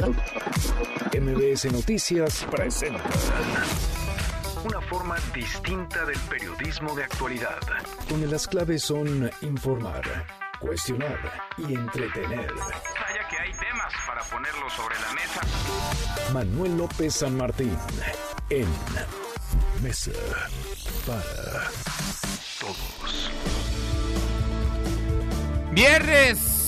MBS Noticias presenta una forma distinta del periodismo de actualidad. Donde las claves son informar, cuestionar y entretener. Vaya que hay temas para ponerlo sobre la mesa. Manuel López San Martín en Mesa para Todos. Viernes,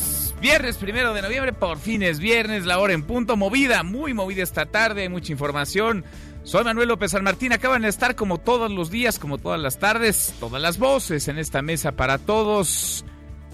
viernes primero de noviembre, por fin es viernes, la hora en punto, movida, muy movida esta tarde, mucha información. Soy Manuel López San Martín, acaban de estar como todos los días, como todas las tardes, todas las voces en esta mesa para todos.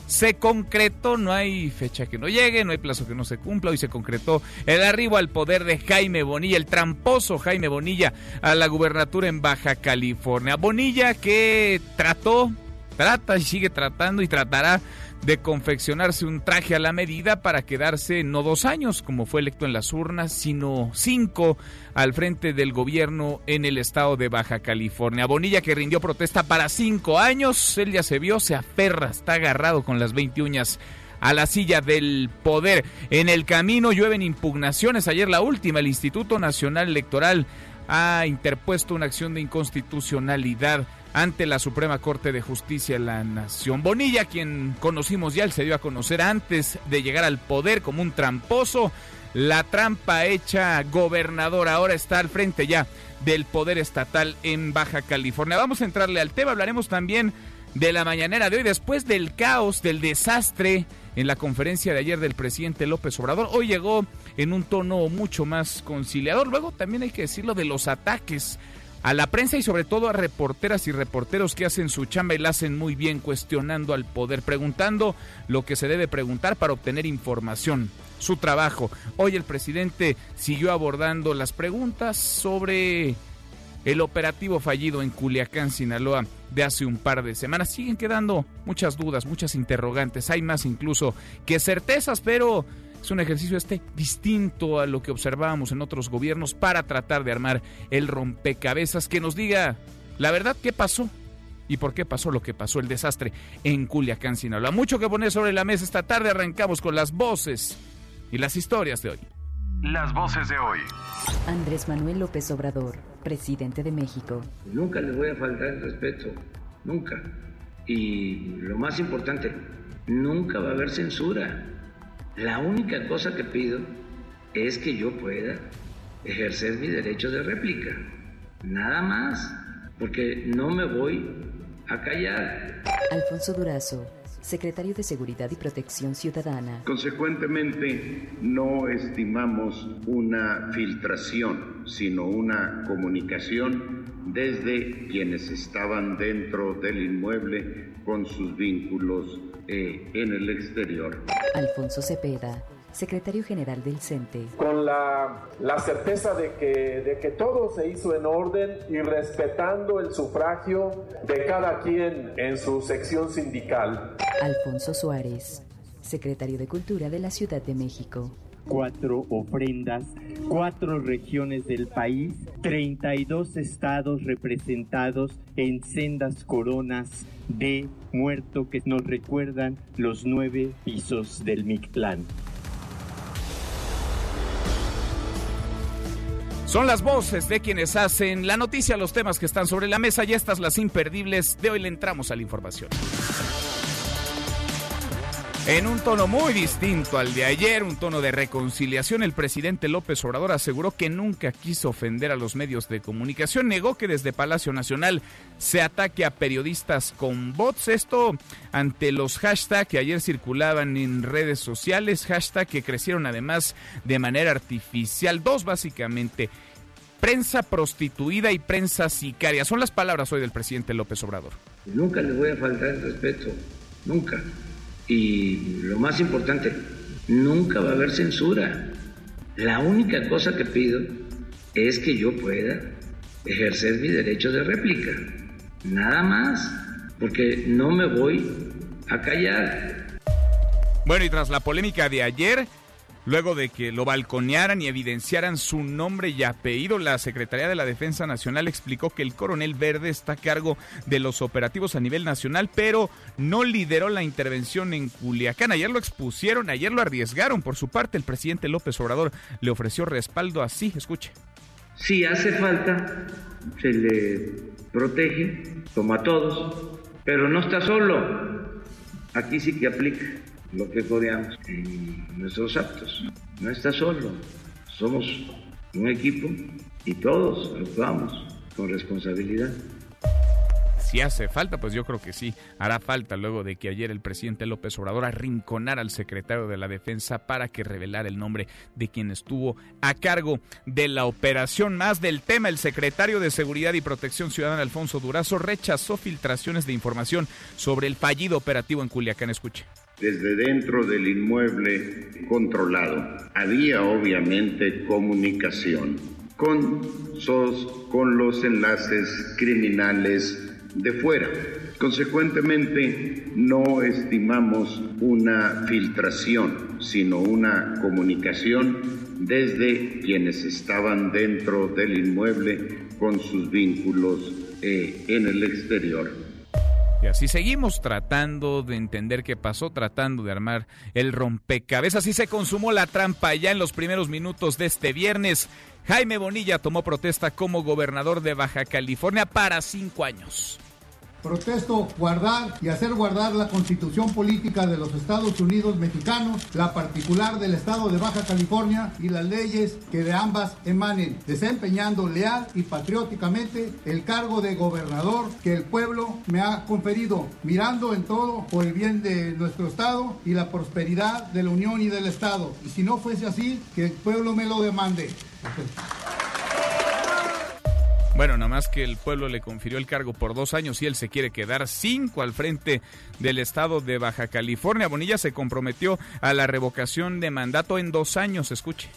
Se concretó, no hay fecha que no llegue, no hay plazo que no se cumpla, hoy se concretó el arribo al poder de Jaime Bonilla, el tramposo Jaime Bonilla a la gubernatura en Baja California. Bonilla que trató, trata y sigue tratando y tratará de confeccionarse un traje a la medida para quedarse no dos años, como fue electo en las urnas, sino cinco al frente del gobierno en el estado de Baja California. Bonilla que rindió protesta para cinco años, él ya se vio, se aferra, está agarrado con las 20 uñas a la silla del poder. En el camino llueven impugnaciones. Ayer la última, el Instituto Nacional Electoral ha interpuesto una acción de inconstitucionalidad ante la Suprema Corte de Justicia de la Nación. Bonilla, quien conocimos ya, él se dio a conocer antes de llegar al poder como un tramposo. La trampa hecha gobernador ahora está al frente ya del poder estatal en Baja California. Vamos a entrarle al tema, hablaremos también de la mañanera de hoy, después del caos, del desastre en la conferencia de ayer del presidente López Obrador. Hoy llegó en un tono mucho más conciliador. Luego también hay que decirlo de los ataques a la prensa y sobre todo a reporteras y reporteros que hacen su chamba y la hacen muy bien cuestionando al poder, preguntando lo que se debe preguntar para obtener información, su trabajo. Hoy el presidente siguió abordando las preguntas sobre el operativo fallido en Culiacán, Sinaloa, de hace un par de semanas. Siguen quedando muchas dudas, muchas interrogantes, hay más incluso que certezas, pero es un ejercicio este distinto a lo que observábamos en otros gobiernos para tratar de armar el rompecabezas que nos diga la verdad qué pasó y por qué pasó lo que pasó, el desastre en Culiacán, Sinaloa. Mucho que poner sobre la mesa esta tarde. Arrancamos con las voces y las historias de hoy. Las voces de hoy. Andrés Manuel López Obrador, presidente de México. Nunca les voy a faltar el respeto, nunca. Y lo más importante, nunca va a haber censura. La única cosa que pido es que yo pueda ejercer mi derecho de réplica. Nada más, porque no me voy a callar. Alfonso Durazo, secretario de Seguridad y Protección Ciudadana. Consecuentemente, no estimamos una filtración, sino una comunicación desde quienes estaban dentro del inmueble con sus vínculos eh, en el exterior. Alfonso Cepeda, secretario general del CENTE. Con la, la certeza de que, de que todo se hizo en orden y respetando el sufragio de cada quien en su sección sindical. Alfonso Suárez, secretario de Cultura de la Ciudad de México cuatro ofrendas, cuatro regiones del país, 32 estados representados en sendas coronas de muerto que nos recuerdan los nueve pisos del Mictlán. Son las voces de quienes hacen la noticia, los temas que están sobre la mesa y estas las imperdibles. De hoy le entramos a la información. En un tono muy distinto al de ayer, un tono de reconciliación, el presidente López Obrador aseguró que nunca quiso ofender a los medios de comunicación. Negó que desde Palacio Nacional se ataque a periodistas con bots. Esto ante los hashtags que ayer circulaban en redes sociales, hashtag que crecieron además de manera artificial. Dos básicamente. Prensa prostituida y prensa sicaria. Son las palabras hoy del presidente López Obrador. Nunca les voy a faltar el respeto. Nunca. Y lo más importante, nunca va a haber censura. La única cosa que pido es que yo pueda ejercer mi derecho de réplica. Nada más, porque no me voy a callar. Bueno, y tras la polémica de ayer, luego de que lo balconearan y evidenciaran su nombre y apellido. La Secretaría de la Defensa Nacional explicó que el coronel Verde está a cargo de los operativos a nivel nacional, pero no lideró la intervención en Culiacán. Ayer lo expusieron, ayer lo arriesgaron. Por su parte, el presidente López Obrador le ofreció respaldo así. Escuche. Si hace falta, se le protege, como a todos, pero no está solo. Aquí sí que aplica lo que codeamos en nuestros actos. No está solo, somos un equipo y todos actuamos con responsabilidad si hace falta, pues yo creo que sí, hará falta luego de que ayer el presidente López Obrador arrinconara al secretario de la Defensa para que revelara el nombre de quien estuvo a cargo de la operación. Más del tema, el secretario de Seguridad y Protección Ciudadana, Alfonso Durazo, rechazó filtraciones de información sobre el fallido operativo en Culiacán. Escuche desde dentro del inmueble controlado. Había obviamente comunicación con, con los enlaces criminales de fuera. Consecuentemente, no estimamos una filtración, sino una comunicación desde quienes estaban dentro del inmueble con sus vínculos eh, en el exterior. Y así seguimos tratando de entender qué pasó, tratando de armar el rompecabezas. Así se consumó la trampa ya en los primeros minutos de este viernes. Jaime Bonilla tomó protesta como gobernador de Baja California para cinco años. Protesto guardar y hacer guardar la constitución política de los Estados Unidos mexicanos, la particular del Estado de Baja California y las leyes que de ambas emanen, desempeñando leal y patrióticamente el cargo de gobernador que el pueblo me ha conferido, mirando en todo por el bien de nuestro Estado y la prosperidad de la Unión y del Estado. Y si no fuese así, que el pueblo me lo demande. Bueno, nada más que el pueblo le confirió el cargo por dos años y él se quiere quedar cinco al frente del estado de Baja California. Bonilla se comprometió a la revocación de mandato en dos años. Escuche.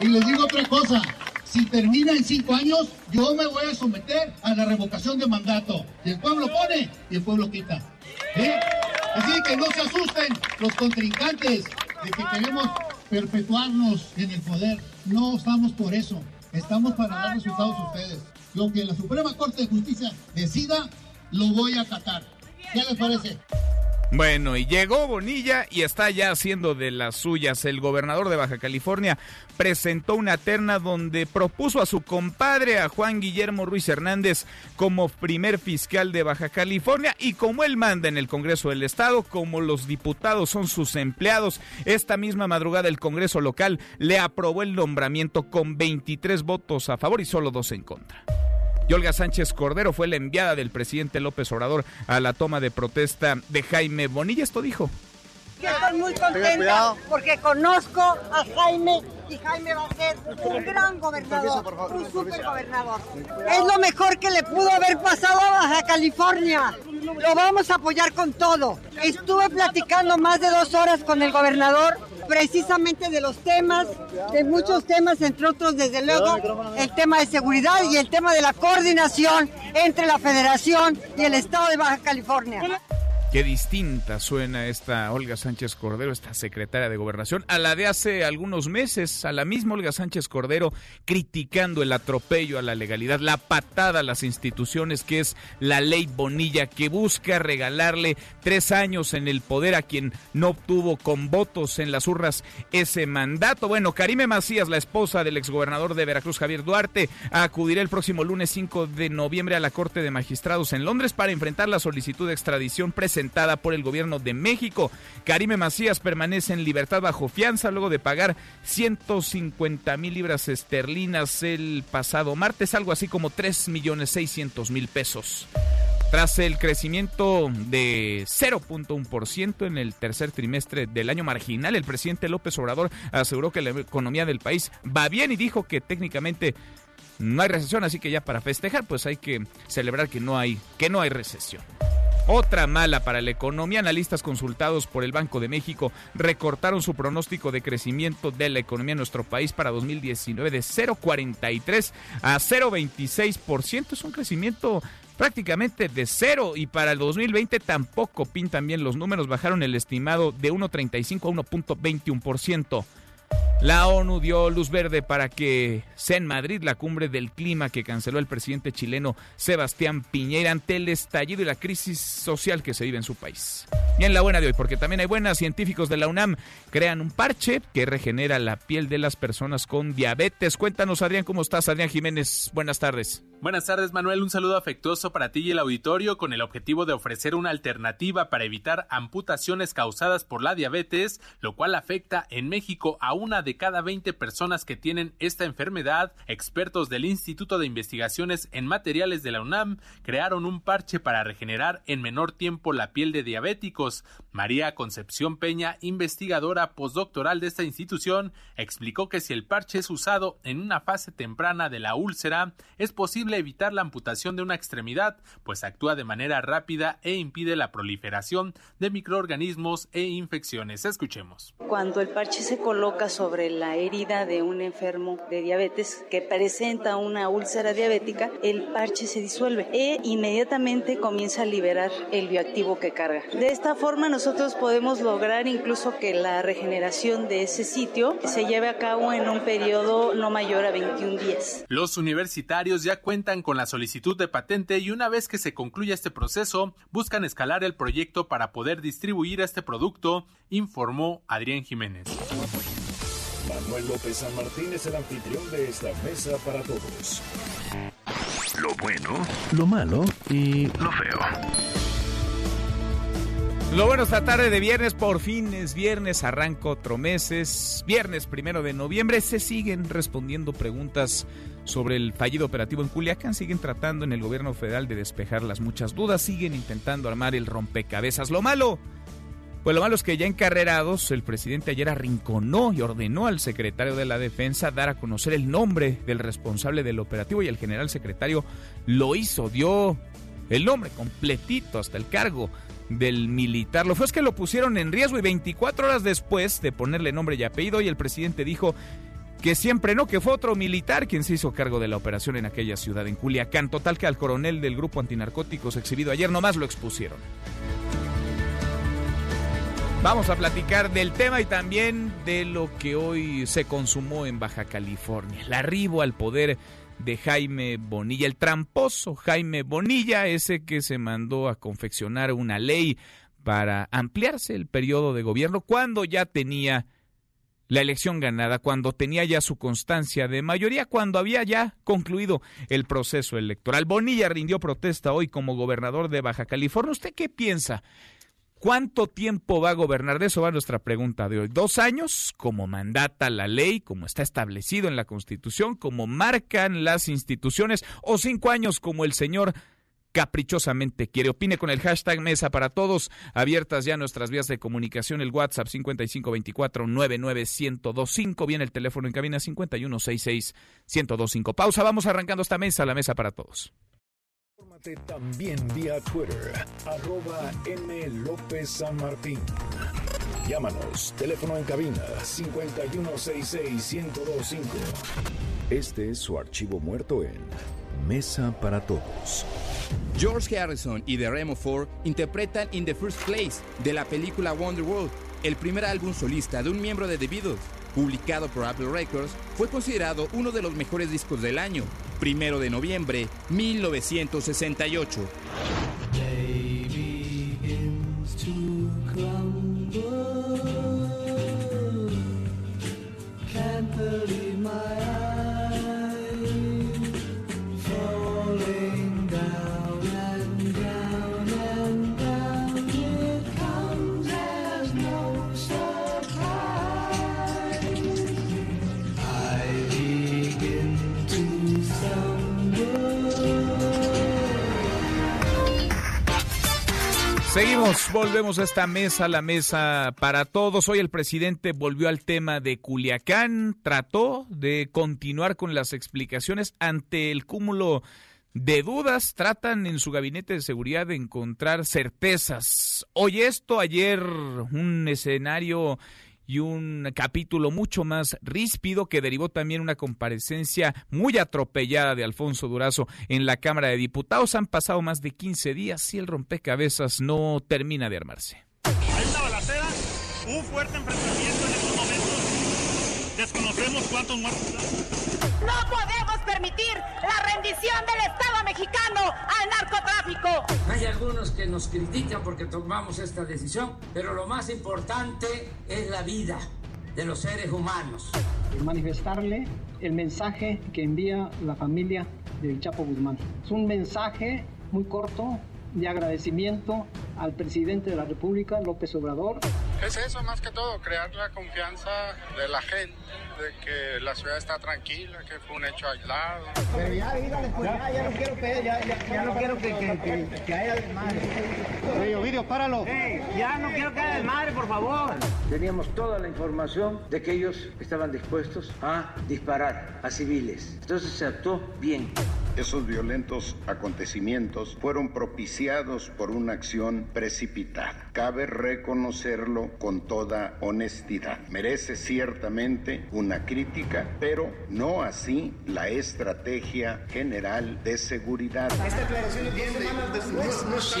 Y les digo otra cosa. Si termina en cinco años, yo me voy a someter a la revocación de mandato. Y el pueblo pone y el pueblo quita. Así que no se asusten los contrincantes de que queremos perpetuarnos en el poder. No estamos por eso. Estamos para dar resultados a ustedes. Lo que la Suprema Corte de Justicia decida, lo voy a acatar. ¿Qué les parece? Bueno, y llegó Bonilla y está ya haciendo de las suyas. El gobernador de Baja California presentó una terna donde propuso a su compadre, a Juan Guillermo Ruiz Hernández, como primer fiscal de Baja California. Y como él manda en el Congreso del Estado, como los diputados son sus empleados, esta misma madrugada el Congreso local le aprobó el nombramiento con 23 votos a favor y solo dos en contra. Y Olga Sánchez Cordero fue la enviada del presidente López Obrador a la toma de protesta de Jaime Bonilla. Esto dijo. estoy muy contenta porque conozco a Jaime y Jaime va a ser un gran gobernador, un super gobernador. Es lo mejor que le pudo haber pasado a Baja California. Lo vamos a apoyar con todo. Estuve platicando más de dos horas con el gobernador precisamente de los temas, de muchos temas, entre otros, desde luego, el tema de seguridad y el tema de la coordinación entre la Federación y el Estado de Baja California. Qué distinta suena esta Olga Sánchez Cordero, esta secretaria de Gobernación, a la de hace algunos meses, a la misma Olga Sánchez Cordero, criticando el atropello a la legalidad, la patada a las instituciones, que es la ley Bonilla, que busca regalarle tres años en el poder a quien no obtuvo con votos en las urras ese mandato. Bueno, Karime Macías, la esposa del exgobernador de Veracruz, Javier Duarte, acudirá el próximo lunes 5 de noviembre a la Corte de Magistrados en Londres para enfrentar la solicitud de extradición presentada presentada por el gobierno de México. Karime Macías permanece en libertad bajo fianza luego de pagar 150 mil libras esterlinas el pasado martes, algo así como 3 millones 600 mil pesos. Tras el crecimiento de 0.1% en el tercer trimestre del año marginal, el presidente López Obrador aseguró que la economía del país va bien y dijo que técnicamente no hay recesión, así que ya para festejar pues hay que celebrar que no hay que no hay recesión. Otra mala para la economía. Analistas consultados por el Banco de México recortaron su pronóstico de crecimiento de la economía en nuestro país para 2019 de 0,43 a 0,26%. Es un crecimiento prácticamente de cero y para el 2020 tampoco pintan bien los números, bajaron el estimado de 1.35 a 1.21%. La ONU dio luz verde para que sea en Madrid la cumbre del clima que canceló el presidente chileno Sebastián Piñera ante el estallido y la crisis social que se vive en su país. Y en la buena de hoy, porque también hay buenas, científicos de la UNAM crean un parche que regenera la piel de las personas con diabetes. Cuéntanos, Adrián, ¿cómo estás? Adrián Jiménez, buenas tardes. Buenas tardes, Manuel. Un saludo afectuoso para ti y el auditorio con el objetivo de ofrecer una alternativa para evitar amputaciones causadas por la diabetes, lo cual afecta en México a una de cada 20 personas que tienen esta enfermedad. Expertos del Instituto de Investigaciones en Materiales de la UNAM crearon un parche para regenerar en menor tiempo la piel de diabéticos. María Concepción Peña, investigadora postdoctoral de esta institución, explicó que si el parche es usado en una fase temprana de la úlcera, es posible evitar la amputación de una extremidad, pues actúa de manera rápida e impide la proliferación de microorganismos e infecciones. Escuchemos. Cuando el parche se coloca sobre la herida de un enfermo de diabetes que presenta una úlcera diabética, el parche se disuelve e inmediatamente comienza a liberar el bioactivo que carga. De esta forma nosotros podemos lograr incluso que la regeneración de ese sitio se lleve a cabo en un periodo no mayor a 21 días. Los universitarios ya cuentan cuentan con la solicitud de patente y una vez que se concluya este proceso, buscan escalar el proyecto para poder distribuir este producto, informó Adrián Jiménez. Manuel López San Martín es el anfitrión de esta mesa para todos. Lo bueno, lo malo y lo feo. Lo bueno esta tarde de viernes, por fin es viernes, arranca otro mes, viernes primero de noviembre, se siguen respondiendo preguntas sobre el fallido operativo en Culiacán, siguen tratando en el gobierno federal de despejar las muchas dudas, siguen intentando armar el rompecabezas. Lo malo, pues lo malo es que ya encarrerados, el presidente ayer arrinconó y ordenó al secretario de la Defensa dar a conocer el nombre del responsable del operativo y el general secretario lo hizo, dio el nombre completito hasta el cargo del militar. Lo fue es que lo pusieron en riesgo y 24 horas después de ponerle nombre y apellido y el presidente dijo que siempre no, que fue otro militar quien se hizo cargo de la operación en aquella ciudad, en Culiacán. Total que al coronel del grupo antinarcóticos exhibido ayer nomás lo expusieron. Vamos a platicar del tema y también de lo que hoy se consumó en Baja California. El arribo al poder de Jaime Bonilla, el tramposo Jaime Bonilla, ese que se mandó a confeccionar una ley para ampliarse el periodo de gobierno cuando ya tenía la elección ganada, cuando tenía ya su constancia de mayoría, cuando había ya concluido el proceso electoral. Bonilla rindió protesta hoy como gobernador de Baja California. ¿Usted qué piensa? ¿Cuánto tiempo va a gobernar? De eso va nuestra pregunta de hoy. ¿Dos años, como mandata la ley, como está establecido en la Constitución, como marcan las instituciones, o cinco años, como el señor caprichosamente quiere. Opine con el hashtag Mesa para Todos. Abiertas ya nuestras vías de comunicación, el WhatsApp 5524-99125. Viene el teléfono en cabina 5166-1025. Pausa, vamos arrancando esta mesa, la Mesa para Todos también vía Twitter, arroba M. López San Martín. Llámanos, teléfono en cabina 5166-1025. Este es su archivo muerto en Mesa para Todos. George Harrison y The Remo 4 interpretan In the First Place de la película Wonder World, el primer álbum solista de un miembro de The Beatles publicado por Apple Records, fue considerado uno de los mejores discos del año, primero de noviembre 1968. Seguimos, volvemos a esta mesa, la mesa para todos. Hoy el presidente volvió al tema de Culiacán, trató de continuar con las explicaciones ante el cúmulo de dudas, tratan en su gabinete de seguridad de encontrar certezas. Hoy esto, ayer un escenario y un capítulo mucho más ríspido que derivó también una comparecencia muy atropellada de Alfonso Durazo en la Cámara de Diputados. Han pasado más de 15 días y el rompecabezas no termina de armarse. Hay una balacera, un fuerte enfrentamiento en estos momentos Desconocemos cuántos muertos. No podemos permitir la rendición del Estado mexicano al narcotráfico. Hay algunos que nos critican porque tomamos esta decisión, pero lo más importante es la vida de los seres humanos. Manifestarle el mensaje que envía la familia del Chapo Guzmán. Es un mensaje muy corto, de agradecimiento al presidente de la República, López Obrador. Es eso más que todo, crear la confianza de la gente, de que la ciudad está tranquila, que fue un hecho aislado. Pero ya dígale, pues ya, ya no quiero que, ya, ya, ya no quiero que, que, que, que haya desmadre. Hey, Ovidio, páralo. Hey, ya no quiero que haya desmadre, por favor. Teníamos toda la información de que ellos estaban dispuestos a disparar a civiles. Entonces se actuó bien. Esos violentos acontecimientos fueron propiciados por una acción precipitada. Cabe reconocerlo con toda honestidad. Merece ciertamente una crítica, pero no así la estrategia general de seguridad. Esta declaración es después. No, no, estamos,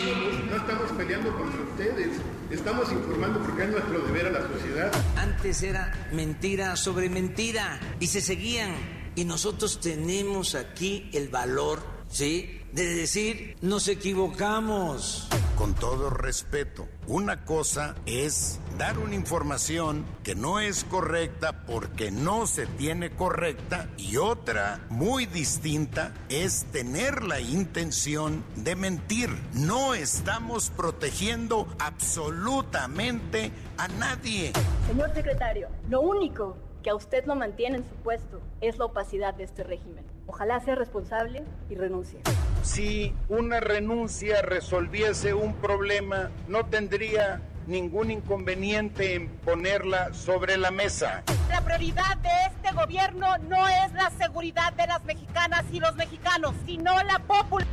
no estamos peleando contra ustedes. Estamos informando porque es nuestro deber a la sociedad. Antes era mentira sobre mentira y se seguían y nosotros tenemos aquí el valor, ¿sí? De decir, nos equivocamos. Con todo respeto, una cosa es dar una información que no es correcta porque no se tiene correcta y otra muy distinta es tener la intención de mentir. No estamos protegiendo absolutamente a nadie. Señor secretario, lo único que a usted lo mantiene en su puesto es la opacidad de este régimen. Ojalá sea responsable y renuncie. Si una renuncia resolviese un problema, no tendría ningún inconveniente en ponerla sobre la mesa. La prioridad de este gobierno no es la seguridad de las mexicanas y los mexicanos, sino la popularidad.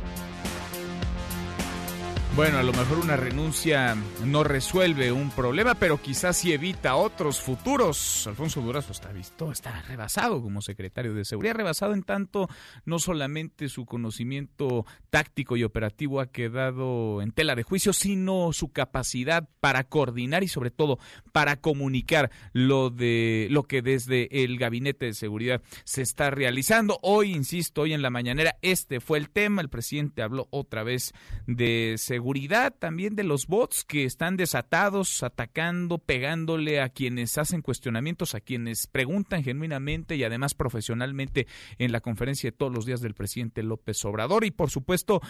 Bueno, a lo mejor una renuncia no resuelve un problema, pero quizás sí evita otros futuros. Alfonso Durazo está visto, está rebasado como secretario de Seguridad, rebasado en tanto no solamente su conocimiento táctico y operativo ha quedado en tela de juicio, sino su capacidad para coordinar y sobre todo para comunicar lo de lo que desde el gabinete de seguridad se está realizando. Hoy, insisto, hoy en la mañanera este fue el tema, el presidente habló otra vez de seguridad seguridad también de los bots que están desatados, atacando, pegándole a quienes hacen cuestionamientos, a quienes preguntan genuinamente y además profesionalmente en la conferencia de todos los días del presidente López Obrador. Y por supuesto,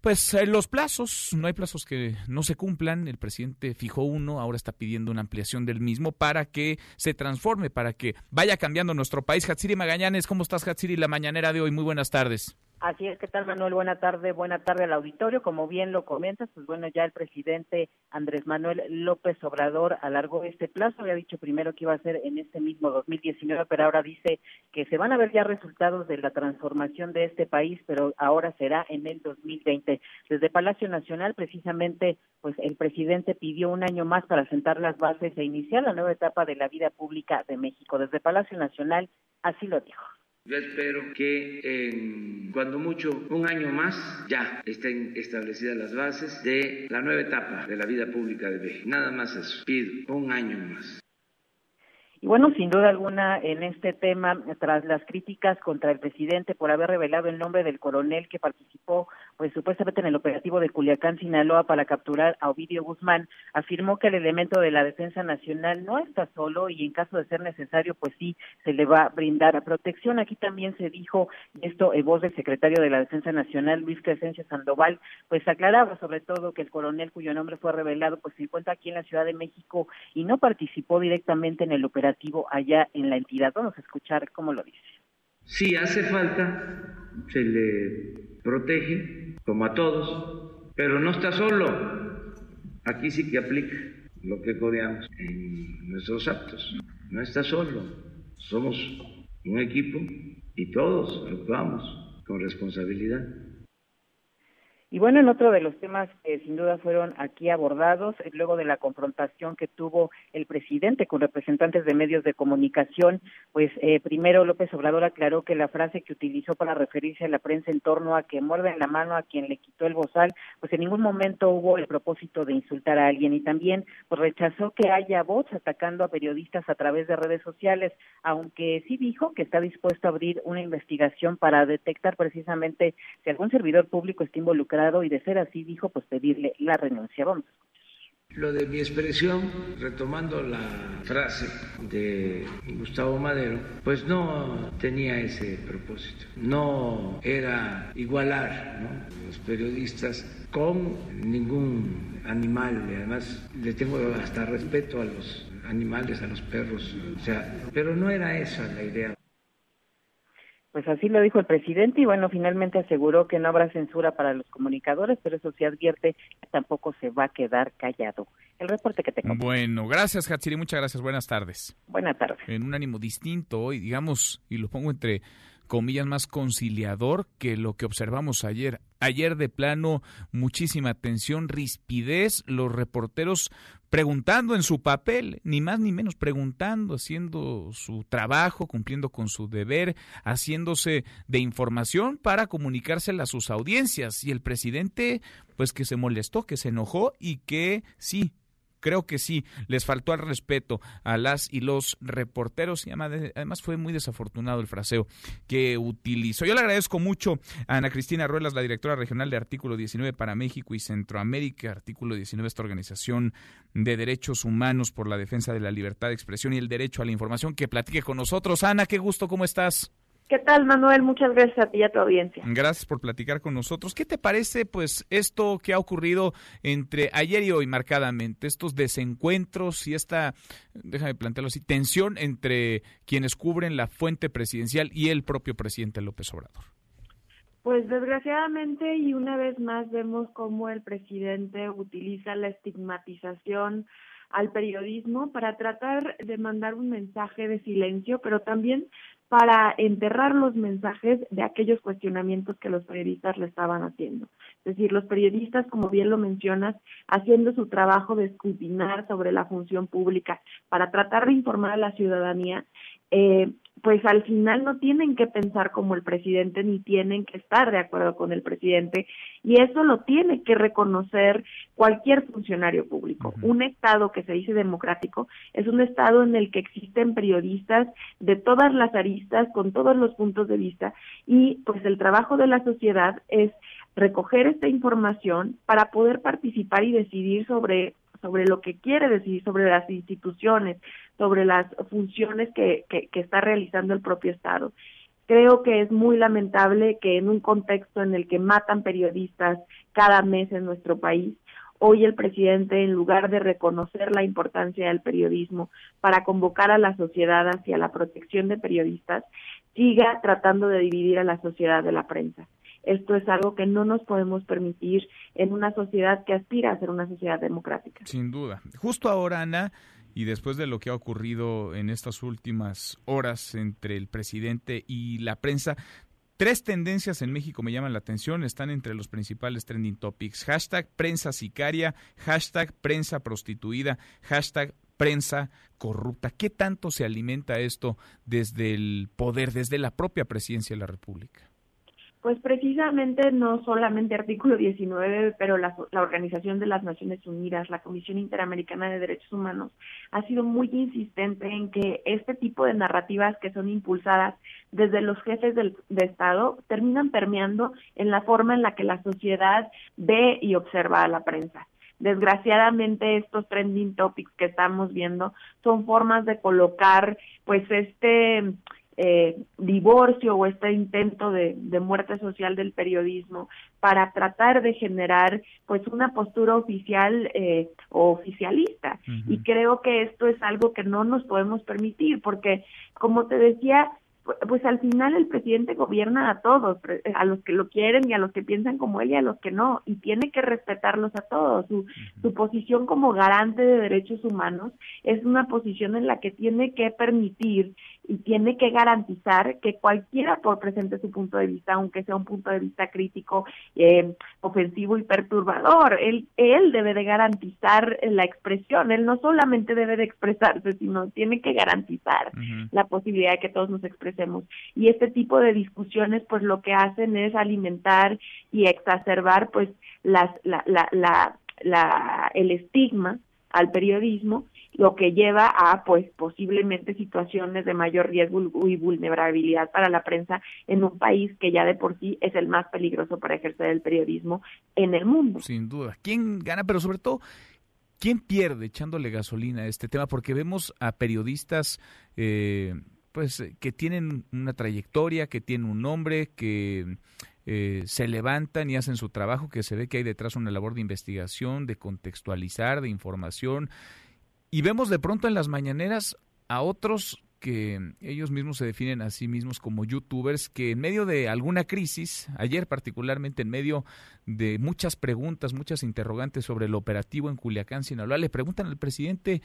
pues eh, los plazos, no hay plazos que no se cumplan. El presidente fijó uno, ahora está pidiendo una ampliación del mismo para que se transforme, para que vaya cambiando nuestro país. Hatsiri Magallanes, ¿cómo estás, Hatsiri? La mañanera de hoy, muy buenas tardes. Así es, ¿qué tal Manuel? Buena tarde, buena tarde al auditorio. Como bien lo comentas, pues bueno, ya el presidente Andrés Manuel López Obrador alargó este plazo. Había dicho primero que iba a ser en este mismo 2019, pero ahora dice que se van a ver ya resultados de la transformación de este país, pero ahora será en el 2020. Desde Palacio Nacional, precisamente, pues el presidente pidió un año más para sentar las bases e iniciar la nueva etapa de la vida pública de México. Desde Palacio Nacional, así lo dijo. Yo espero que en cuando mucho un año más ya estén establecidas las bases de la nueva etapa de la vida pública de México. Nada más eso. Pido un año más. Y bueno, sin duda alguna, en este tema, tras las críticas contra el presidente por haber revelado el nombre del coronel que participó, pues supuestamente en el operativo de Culiacán, Sinaloa, para capturar a Ovidio Guzmán, afirmó que el elemento de la Defensa Nacional no está solo y en caso de ser necesario, pues sí, se le va a brindar protección. Aquí también se dijo, esto en voz del secretario de la Defensa Nacional, Luis Crescencio Sandoval, pues aclaraba sobre todo que el coronel cuyo nombre fue revelado, pues se encuentra aquí en la Ciudad de México y no participó directamente en el operativo allá en la entidad. Vamos a escuchar cómo lo dice. Si hace falta, se le protege, como a todos, pero no está solo. Aquí sí que aplica lo que codeamos en nuestros actos. No está solo. Somos un equipo y todos actuamos con responsabilidad. Y bueno, en otro de los temas que sin duda fueron aquí abordados, eh, luego de la confrontación que tuvo el presidente con representantes de medios de comunicación, pues eh, primero López Obrador aclaró que la frase que utilizó para referirse a la prensa en torno a que muerden la mano a quien le quitó el bozal, pues en ningún momento hubo el propósito de insultar a alguien. Y también pues rechazó que haya voz atacando a periodistas a través de redes sociales, aunque sí dijo que está dispuesto a abrir una investigación para detectar precisamente si algún servidor público está involucrado y de ser así, dijo, pues pedirle la renuncia. Vamos. Lo de mi expresión, retomando la frase de Gustavo Madero, pues no tenía ese propósito. No era igualar ¿no? los periodistas con ningún animal. Además le tengo hasta respeto a los animales, a los perros. O sea, pero no era esa la idea. Pues así lo dijo el presidente y bueno, finalmente aseguró que no habrá censura para los comunicadores, pero eso sí advierte que tampoco se va a quedar callado. El reporte que tengo. Bueno, gracias Hatsiri, muchas gracias, buenas tardes. Buenas tardes. En un ánimo distinto hoy, digamos, y lo pongo entre comillas, más conciliador que lo que observamos ayer. Ayer de plano, muchísima tensión, rispidez, los reporteros preguntando en su papel, ni más ni menos preguntando, haciendo su trabajo, cumpliendo con su deber, haciéndose de información para comunicársela a sus audiencias. Y el presidente, pues que se molestó, que se enojó y que sí, creo que sí, les faltó al respeto a las y los reporteros y además fue muy desafortunado el fraseo que utilizó. Yo le agradezco mucho a Ana Cristina Ruelas, la directora regional de Artículo 19 para México y Centroamérica, Artículo 19, esta organización de derechos humanos por la defensa de la libertad de expresión y el derecho a la información, que platique con nosotros. Ana, qué gusto, ¿cómo estás? ¿Qué tal, Manuel? Muchas gracias a ti y a tu audiencia. Gracias por platicar con nosotros. ¿Qué te parece, pues, esto que ha ocurrido entre ayer y hoy marcadamente, estos desencuentros y esta, déjame plantearlo así, tensión entre quienes cubren la fuente presidencial y el propio presidente López Obrador? Pues desgraciadamente y una vez más vemos cómo el presidente utiliza la estigmatización al periodismo para tratar de mandar un mensaje de silencio, pero también para enterrar los mensajes de aquellos cuestionamientos que los periodistas le estaban haciendo. Es decir, los periodistas, como bien lo mencionas, haciendo su trabajo de escrutinar sobre la función pública para tratar de informar a la ciudadanía, eh, pues al final no tienen que pensar como el presidente ni tienen que estar de acuerdo con el presidente y eso lo tiene que reconocer cualquier funcionario público. Un Estado que se dice democrático es un Estado en el que existen periodistas de todas las aristas, con todos los puntos de vista y pues el trabajo de la sociedad es recoger esta información para poder participar y decidir sobre sobre lo que quiere decidir sobre las instituciones, sobre las funciones que, que, está realizando el propio Estado. Creo que es muy lamentable que en un contexto en el que matan periodistas cada mes en nuestro país, hoy el presidente, en lugar de reconocer la importancia del periodismo para convocar a la sociedad hacia la protección de periodistas, siga tratando de dividir a la sociedad de la prensa. Esto es algo que no nos podemos permitir en una sociedad que aspira a ser una sociedad democrática. Sin duda. Justo ahora, Ana, y después de lo que ha ocurrido en estas últimas horas entre el presidente y la prensa, Tres tendencias en México me llaman la atención, están entre los principales trending topics. Hashtag prensa sicaria, hashtag prensa prostituida, hashtag prensa corrupta. ¿Qué tanto se alimenta esto desde el poder, desde la propia presidencia de la República? Pues precisamente no solamente artículo 19, pero la, Organización de las Naciones Unidas, la Comisión Interamericana de Derechos Humanos, ha sido muy insistente en que este tipo de narrativas que son impulsadas desde los jefes del, de Estado terminan permeando en la forma en la que la sociedad ve y observa a la prensa. Desgraciadamente estos trending topics que estamos viendo son formas de colocar pues este eh, divorcio o este intento de, muerte social del periodismo para tratar de generar pues una postura oficial eh, o oficialista. Y creo que esto es algo que no nos podemos permitir porque como te decía pues al final el presidente gobierna a todos, a los que lo quieren y a los que piensan como él y a los que no, y tiene que respetarlos a todos. Su, su posición como garante de derechos humanos es una posición en la que tiene que permitir y tiene que garantizar que cualquiera por presente su punto de vista, aunque sea un punto de vista crítico, eh, ofensivo y perturbador. Él, él debe de garantizar la expresión, él no solamente debe de expresarse, sino tiene que garantizar la posibilidad de que todos nos expresemos. Y este tipo de discusiones, pues lo que hacen es alimentar y exacerbar, pues, las, la, la, la, la el estigma al periodismo lo que lleva a pues posiblemente situaciones de mayor riesgo y vulnerabilidad para la prensa en un país que ya de por sí es el más peligroso para ejercer el periodismo en el mundo. Sin duda. ¿Quién gana? Pero sobre todo, ¿quién pierde echándole gasolina a este tema? Porque vemos a periodistas eh, pues que tienen una trayectoria, que tienen un nombre, que eh, se levantan y hacen su trabajo, que se ve que hay detrás una labor de investigación, de contextualizar, de información y vemos de pronto en las mañaneras a otros que ellos mismos se definen a sí mismos como youtubers que en medio de alguna crisis, ayer particularmente en medio de muchas preguntas, muchas interrogantes sobre el operativo en Culiacán, Sinaloa, le preguntan al presidente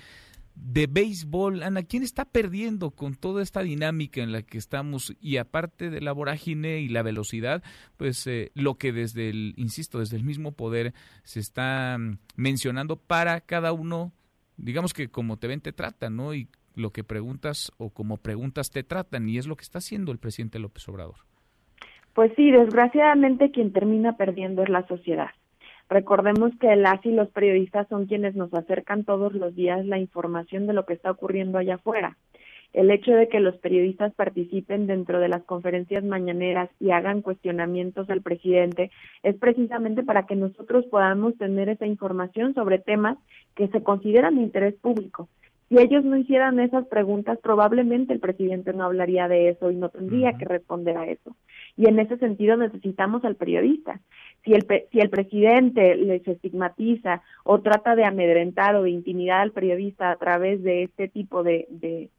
de béisbol, Ana, ¿quién está perdiendo con toda esta dinámica en la que estamos? Y aparte de la vorágine y la velocidad, pues eh, lo que desde el, insisto, desde el mismo poder se está mm, mencionando para cada uno digamos que como te ven te tratan, ¿no? Y lo que preguntas o como preguntas te tratan y es lo que está haciendo el presidente López Obrador. Pues sí, desgraciadamente quien termina perdiendo es la sociedad. Recordemos que las y los periodistas son quienes nos acercan todos los días la información de lo que está ocurriendo allá afuera el hecho de que los periodistas participen dentro de las conferencias mañaneras y hagan cuestionamientos al presidente es precisamente para que nosotros podamos tener esa información sobre temas que se consideran de interés público. Si ellos no hicieran esas preguntas, probablemente el presidente no hablaría de eso y no tendría que responder a eso. Y en ese sentido necesitamos al periodista. Si el, si el presidente les estigmatiza o trata de amedrentar o de intimidar al periodista a través de este tipo de, de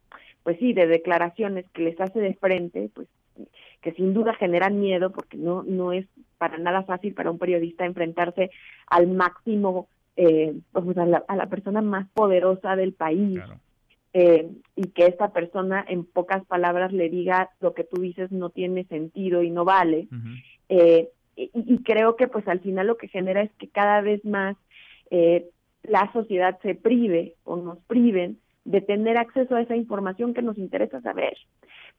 pues sí, de declaraciones que les hace de frente, pues que sin duda generan miedo porque no no es para nada fácil para un periodista enfrentarse al máximo eh, pues a, la, a la persona más poderosa del país. Eh, y que esta persona en pocas palabras le diga lo que tú dices no tiene sentido y no vale. Eh, y, y, creo que pues al final lo que genera es que cada vez más eh, la sociedad se prive o nos priven de tener acceso a esa información que nos interesa saber.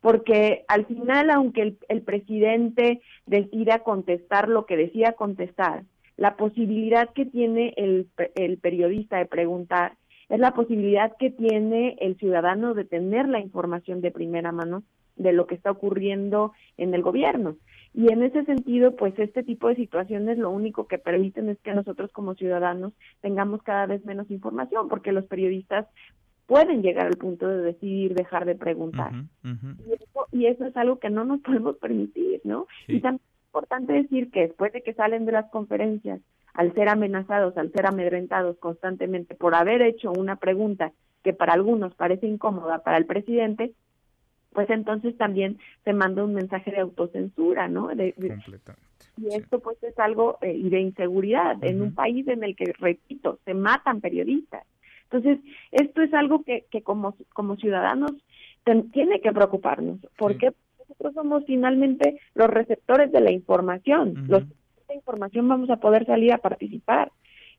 Porque al final, aunque el, presidente decida contestar lo que decía contestar, la posibilidad que tiene el, el periodista de preguntar es la posibilidad que tiene el ciudadano de tener la información de primera mano de lo que está ocurriendo en el gobierno. Y en ese sentido, pues este tipo de situaciones lo único que permiten es que nosotros como ciudadanos tengamos cada vez menos información, porque los periodistas pueden llegar al punto de decidir dejar de preguntar. Y, eso, y, eso, es algo que no nos podemos permitir, ¿no? Y también es importante decir que después de que salen de las conferencias, al ser amenazados, al ser amedrentados constantemente por haber hecho una pregunta que para algunos parece incómoda para el presidente, pues entonces también se manda un mensaje de autocensura, ¿no? De, y esto pues es algo eh, y de inseguridad en un país en el que, repito, se matan periodistas entonces, esto es algo que, que como, como ciudadanos tiene que preocuparnos, porque nosotros somos finalmente los receptores de la información, los de información vamos a poder salir a participar.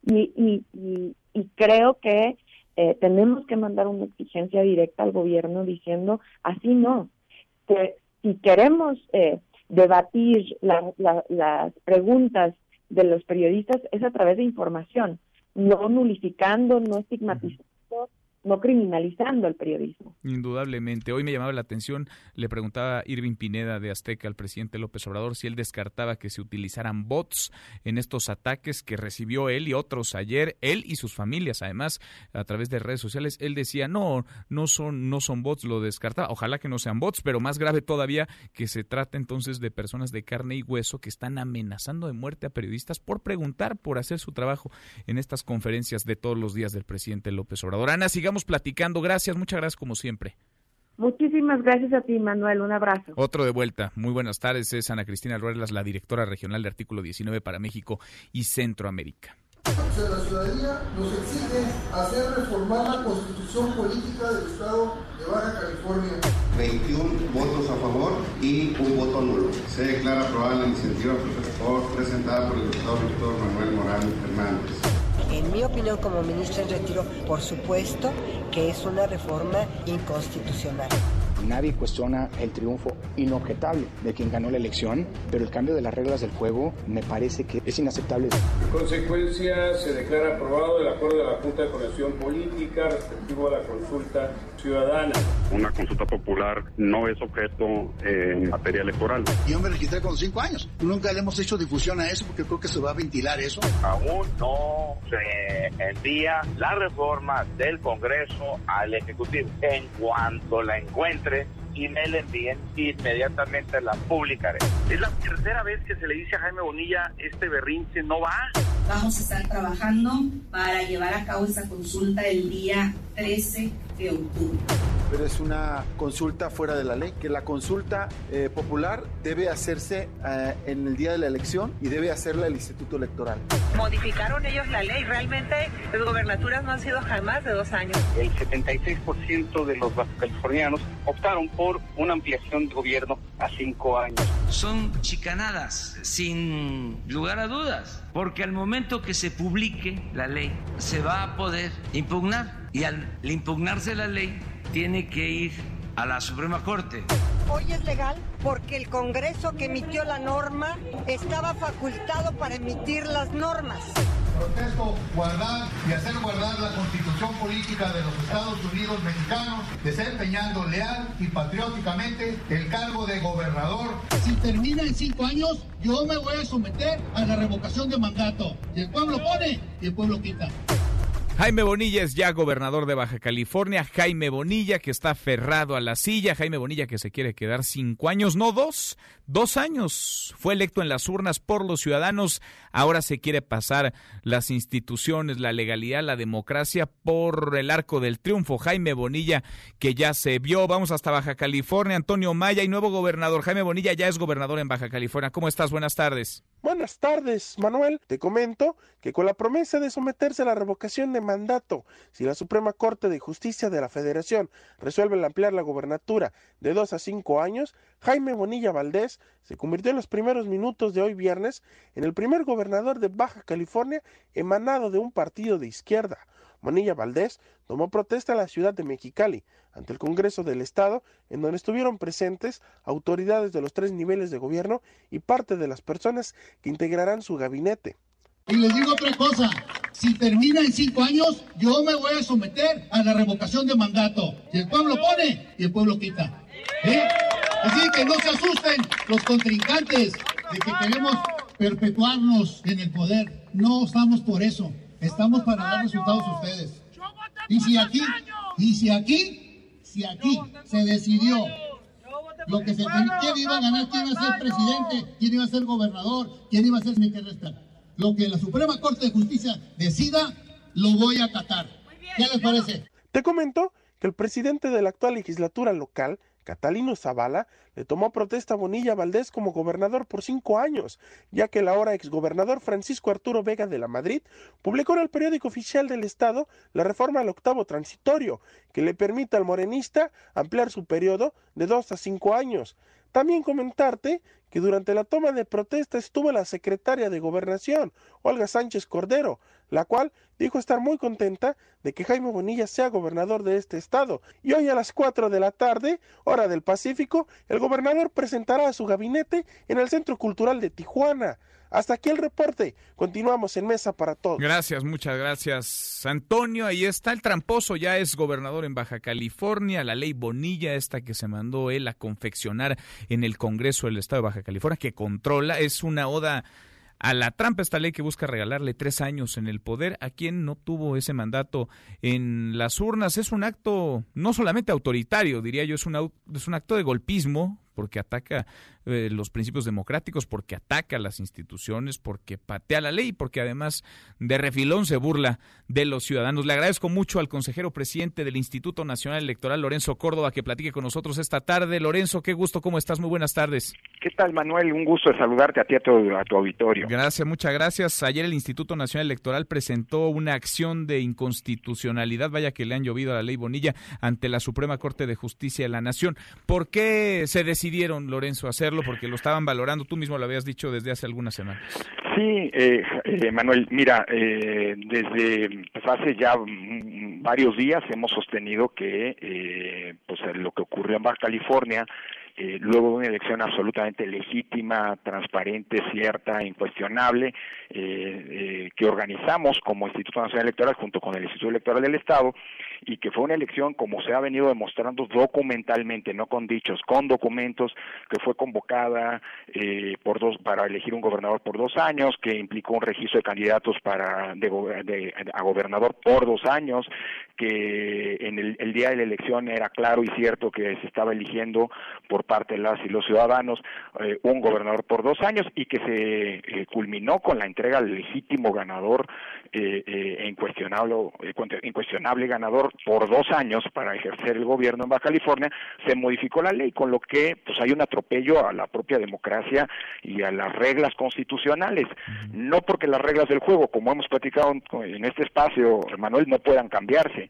Y, y, y, creo que eh, tenemos que mandar una exigencia directa al gobierno diciendo así no, que si queremos eh, debatir las preguntas de los periodistas es a través de información, no nulificando, no estigmatizando, no criminalizando el periodismo. Indudablemente. Hoy me llamaba la atención, le preguntaba Irving Pineda de Azteca al presidente López Obrador si él descartaba que se utilizaran bots en estos ataques que recibió él y otros ayer, él y sus familias, además, a través de redes sociales. Él decía, no, no son, no son bots, lo descartaba. Ojalá que no sean bots, pero más grave todavía que se trata entonces de personas de carne y hueso que están amenazando de muerte a periodistas por preguntar, por hacer su trabajo en estas conferencias de todos los días del presidente López Obrador. Ana, sigamos platicando. Gracias, muchas gracias como siempre. Muchísimas gracias a ti, Manuel. Un abrazo. Otro de vuelta. Muy buenas tardes. Es Ana Cristina Ruelas, la directora regional de Artículo 19 para México y Centroamérica. la ciudadanía nos exige hacer reformar la constitución política del Estado de Baja California. 21 votos a favor y un voto nulo. Se declara aprobada la iniciativa presentada por el diputado Víctor Manuel Morán Hernández. En mi opinión como ministro en retiro, por supuesto que es una reforma inconstitucional. Nadie cuestiona el triunfo inobjetable de quien ganó la elección, pero el cambio de las reglas del juego me parece que es inaceptable. En consecuencia, se declara aprobado el acuerdo de la Junta de Conexión Política respectivo a la consulta ciudadana. Una consulta popular no es objeto en materia electoral. Yo me registré con cinco años. Nunca le hemos hecho difusión a eso porque creo que se va a ventilar eso. Aún no se envía la reforma del Congreso al Ejecutivo. En cuanto la encuentre, y me la envíen, inmediatamente la publicaré. Es la tercera vez que se le dice a Jaime Bonilla, este berrinche no va. Vamos a estar trabajando para llevar a cabo esa consulta el día 13 de octubre. Pero es una consulta fuera de la ley, que la consulta eh, popular debe hacerse eh, en el día de la elección y debe hacerla el Instituto Electoral. Modificaron ellos la ley, realmente las gobernaturas no han sido jamás de dos años. El 76% de los californianos optaron por una ampliación de gobierno a cinco años. Son chicanadas, sin lugar a dudas, porque al momento que se publique la ley, se va a poder impugnar. Y al impugnarse la ley tiene que ir a la Suprema Corte. Hoy es legal porque el Congreso que emitió la norma estaba facultado para emitir las normas. Protesto guardar y hacer guardar la constitución política de los Estados Unidos mexicanos, desempeñando leal y patrióticamente el cargo de gobernador. Si termina en cinco años, yo me voy a someter a la revocación de mandato. Y el pueblo pone y el pueblo quita. Jaime Bonilla es ya gobernador de Baja California. Jaime Bonilla que está aferrado a la silla. Jaime Bonilla que se quiere quedar cinco años, no dos, dos años. Fue electo en las urnas por los ciudadanos. Ahora se quiere pasar las instituciones, la legalidad, la democracia por el arco del triunfo. Jaime Bonilla que ya se vio. Vamos hasta Baja California. Antonio Maya y nuevo gobernador. Jaime Bonilla ya es gobernador en Baja California. ¿Cómo estás? Buenas tardes. Buenas tardes, Manuel. Te comento que con la promesa de someterse a la revocación de mandato, si la Suprema Corte de Justicia de la Federación resuelve ampliar la gobernatura de dos a cinco años, Jaime Bonilla Valdés se convirtió en los primeros minutos de hoy viernes en el primer gobernador de Baja California emanado de un partido de izquierda. Bonilla Valdés tomó protesta en la ciudad de Mexicali ante el Congreso del Estado, en donde estuvieron presentes autoridades de los tres niveles de gobierno y parte de las personas que integrarán su gabinete. Y les digo otra cosa, si termina en cinco años, yo me voy a someter a la revocación de mandato. Si el pueblo pone y el pueblo quita. ¿Eh? Así que no se asusten los contrincantes de que queremos perpetuarnos en el poder. No estamos por eso. Estamos para dar resultados a ustedes. Y si aquí, y si aquí, si aquí se decidió lo que se quién iba a ganar, quién iba a ser presidente, quién iba a ser gobernador, quién iba a ser que Lo que la Suprema Corte de Justicia decida, lo voy a acatar. ¿Qué les parece? Te comento que el presidente de la actual legislatura local, Catalino Zavala le tomó protesta a Bonilla Valdés como gobernador por cinco años, ya que el ahora exgobernador Francisco Arturo Vega de la Madrid publicó en el periódico oficial del Estado la reforma al octavo transitorio, que le permite al morenista ampliar su periodo de dos a cinco años. También comentarte que durante la toma de protesta estuvo la secretaria de Gobernación, Olga Sánchez Cordero, la cual dijo estar muy contenta de que Jaime Bonilla sea gobernador de este estado. Y hoy a las 4 de la tarde, hora del Pacífico, el gobernador presentará a su gabinete en el Centro Cultural de Tijuana. Hasta aquí el reporte. Continuamos en Mesa para Todos. Gracias, muchas gracias, Antonio. Ahí está el tramposo, ya es gobernador en Baja California. La ley Bonilla, esta que se mandó él a confeccionar en el Congreso del Estado de Baja California, que controla, es una oda a la trampa esta ley que busca regalarle tres años en el poder a quien no tuvo ese mandato en las urnas. Es un acto no solamente autoritario, diría yo, es un, es un acto de golpismo porque ataca eh, los principios democráticos, porque ataca las instituciones, porque patea la ley, porque además de refilón se burla de los ciudadanos. Le agradezco mucho al consejero presidente del Instituto Nacional Electoral, Lorenzo Córdoba, que platique con nosotros esta tarde. Lorenzo, qué gusto, ¿cómo estás? Muy buenas tardes. ¿Qué tal, Manuel? Un gusto saludarte a ti a tu, a tu auditorio. Gracias, muchas gracias. Ayer el Instituto Nacional Electoral presentó una acción de inconstitucionalidad, vaya que le han llovido a la ley Bonilla, ante la Suprema Corte de Justicia de la Nación. ¿Por qué se decidieron, Lorenzo, a Porque lo estaban valorando, tú mismo lo habías dicho desde hace algunas semanas. Sí, eh, eh, Manuel, mira, eh, desde pues, hace ya varios días hemos sostenido que eh, pues lo que ocurrió en Baja California eh, luego de una elección absolutamente legítima, transparente, cierta, incuestionable, eh, eh, que organizamos como Instituto Nacional Electoral junto con el Instituto Electoral del Estado y que fue una elección como se ha venido demostrando documentalmente, no con dichos, con documentos, que fue convocada eh, por dos para elegir un gobernador por dos años, que implicó un registro de candidatos para de, a gobernador por dos años, que en el, día de la elección era claro y cierto que se estaba eligiendo por parte de las y los ciudadanos eh, un gobernador por dos años y que se eh, culminó con la entrega del legítimo ganador eh, e incuestionable, incuestionable ganador por dos años para ejercer el gobierno en Baja California, se modificó la ley, con lo que pues hay un atropello a la propia democracia y a las reglas constitucionales. No porque las reglas del juego, como hemos platicado en este espacio, Manuel, no puedan cambiarse,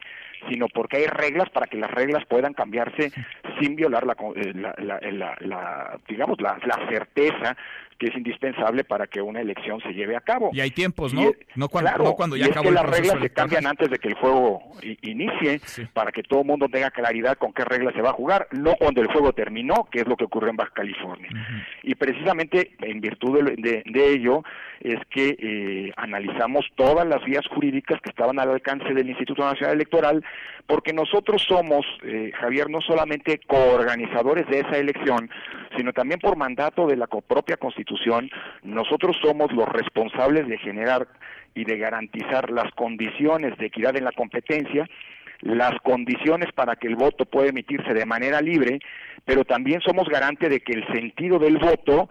sino porque hay reglas para que las reglas puedan cambiarse sin violar la, la, la, la digamos, la, certeza que es indispensable para que una elección se lleve a cabo. Y hay tiempos, ¿no? no cuando, cuando ya y es que las reglas se cambian antes de que el juego inicie, para que todo el mundo tenga claridad con qué reglas se va a jugar, no cuando el juego terminó, que es lo que ocurrió en Baja California. Y precisamente en virtud de, de, ello es que eh, analizamos todas las vías jurídicas que estaban al alcance del Instituto Nacional Electoral, porque nosotros somos, eh, Javier, no solamente coorganizadores de esa elección, sino también por mandato de la propia Constitución, nosotros somos los responsables de generar y de garantizar las condiciones de equidad en la competencia, las condiciones para que el voto pueda emitirse de manera libre, pero también somos garante de que el sentido del voto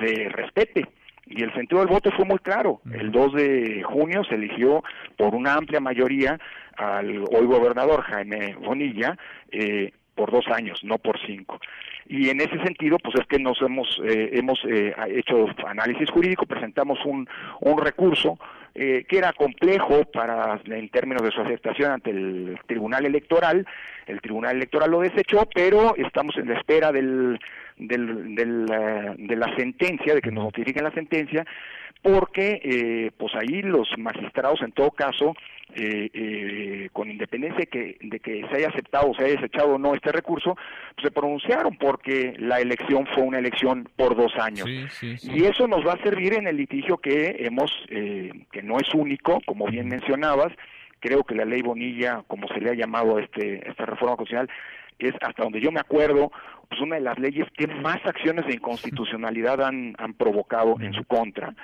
se respete. Y el sentido del voto fue muy claro. El 2 de junio se eligió por una amplia mayoría al hoy gobernador Jaime Bonilla eh, por dos años, no por cinco. Y en ese sentido pues es que nos hemos eh, hemos eh, hecho análisis jurídico presentamos un, un recurso eh, que era complejo para en términos de su aceptación ante el Tribunal Electoral. El Tribunal Electoral lo desechó pero estamos en la espera del, del, del de la sentencia de que nos notifiquen la sentencia porque eh, pues ahí los magistrados en todo caso eh, eh, con independencia de que, de que se haya aceptado o se haya desechado o no este recurso, pues se pronunciaron porque la elección fue una elección por dos años. Y eso nos va a servir en el litigio que hemos, eh, que no es único, como bien mencionabas, creo que la ley Bonilla, como se le ha llamado a este, esta reforma constitucional, es hasta donde yo me acuerdo, pues una de las leyes que más acciones de inconstitucionalidad han, han provocado en su contra.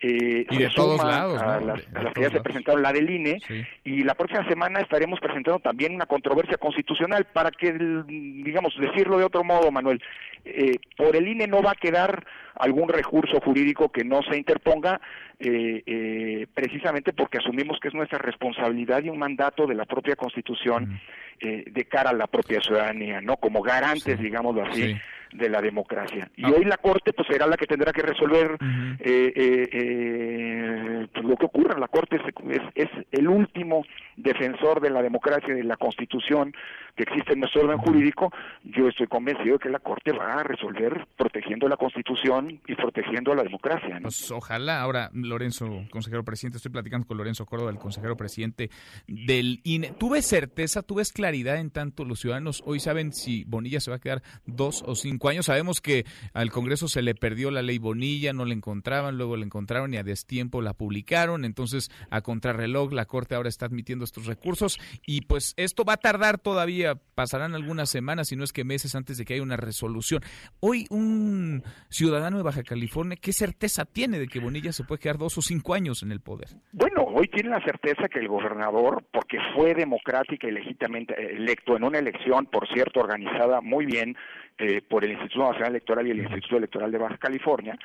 Eh, y de todos lados, a, las, que ya se presentaron, la del INE, y la próxima semana estaremos presentando también una controversia constitucional para que, digamos, decirlo de otro modo, Manuel, eh, por el INE no va a quedar algún recurso jurídico que no se interponga, eh, eh, precisamente porque asumimos que es nuestra responsabilidad y un mandato de la propia Constitución eh, de cara a la propia ciudadanía, ¿no? Como garantes, digámoslo así, de la democracia. Y ah. hoy la Corte pues será la que tendrá que resolver eh, eh, eh, pues, lo que ocurra. La Corte es, es, el último defensor de la democracia y de la Constitución que existe en nuestro orden jurídico. Yo estoy convencido de que la Corte va a resolver protegiendo la Constitución y protegiendo la democracia. Pues ojalá. Ahora, Lorenzo, consejero presidente, estoy platicando con Lorenzo Córdoba, el consejero presidente del INE. ¿Tuve certeza, tuve claridad en tanto los ciudadanos hoy saben si Bonilla se va a quedar dos o cinco años? Sabemos que al Congreso se le perdió la ley Bonilla, no la encontraban, luego la encontraron y a destiempo la publicaron. Entonces, a contrarreloj, la Corte ahora está admitiendo estos recursos y pues esto va a tardar todavía, pasarán algunas semanas, si no es que meses antes de que haya una resolución. Hoy un ciudadano de Baja California, ¿qué certeza tiene de que Bonilla se puede quedar dos o cinco años en el poder? Bueno, hoy tiene la certeza que el gobernador, porque fue democrática y legítimamente electo en una elección, por cierto, organizada muy bien, eh, por el Instituto Nacional Electoral y el Instituto Electoral de Baja California,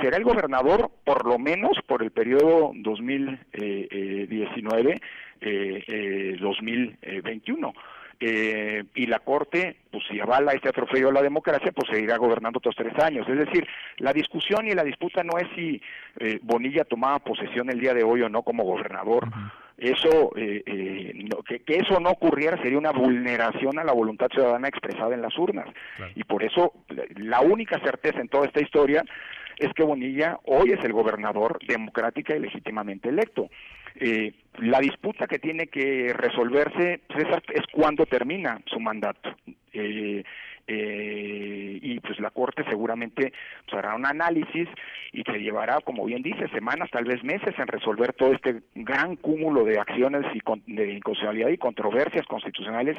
será el gobernador por lo menos por el periodo 2019-2021. Eh, y la Corte, pues si avala este atropello a la democracia, pues seguirá gobernando otros tres años. Es decir, la discusión y la disputa no es si eh, Bonilla tomaba posesión el día de hoy o no como gobernador. Eso, eh, eh, que, que, eso no ocurriera sería una vulneración a la voluntad ciudadana expresada en las urnas. Y por eso la única certeza en toda esta historia es que Bonilla hoy es el gobernador democrática y legítimamente electo. Eh, la disputa que tiene que resolverse pues, es, cuándo termina su mandato. Eh, eh, y pues la Corte seguramente pues, hará un análisis y se llevará, como bien dice, semanas, tal vez meses en resolver todo este gran cúmulo de acciones y de inconstitucionalidad y controversias constitucionales.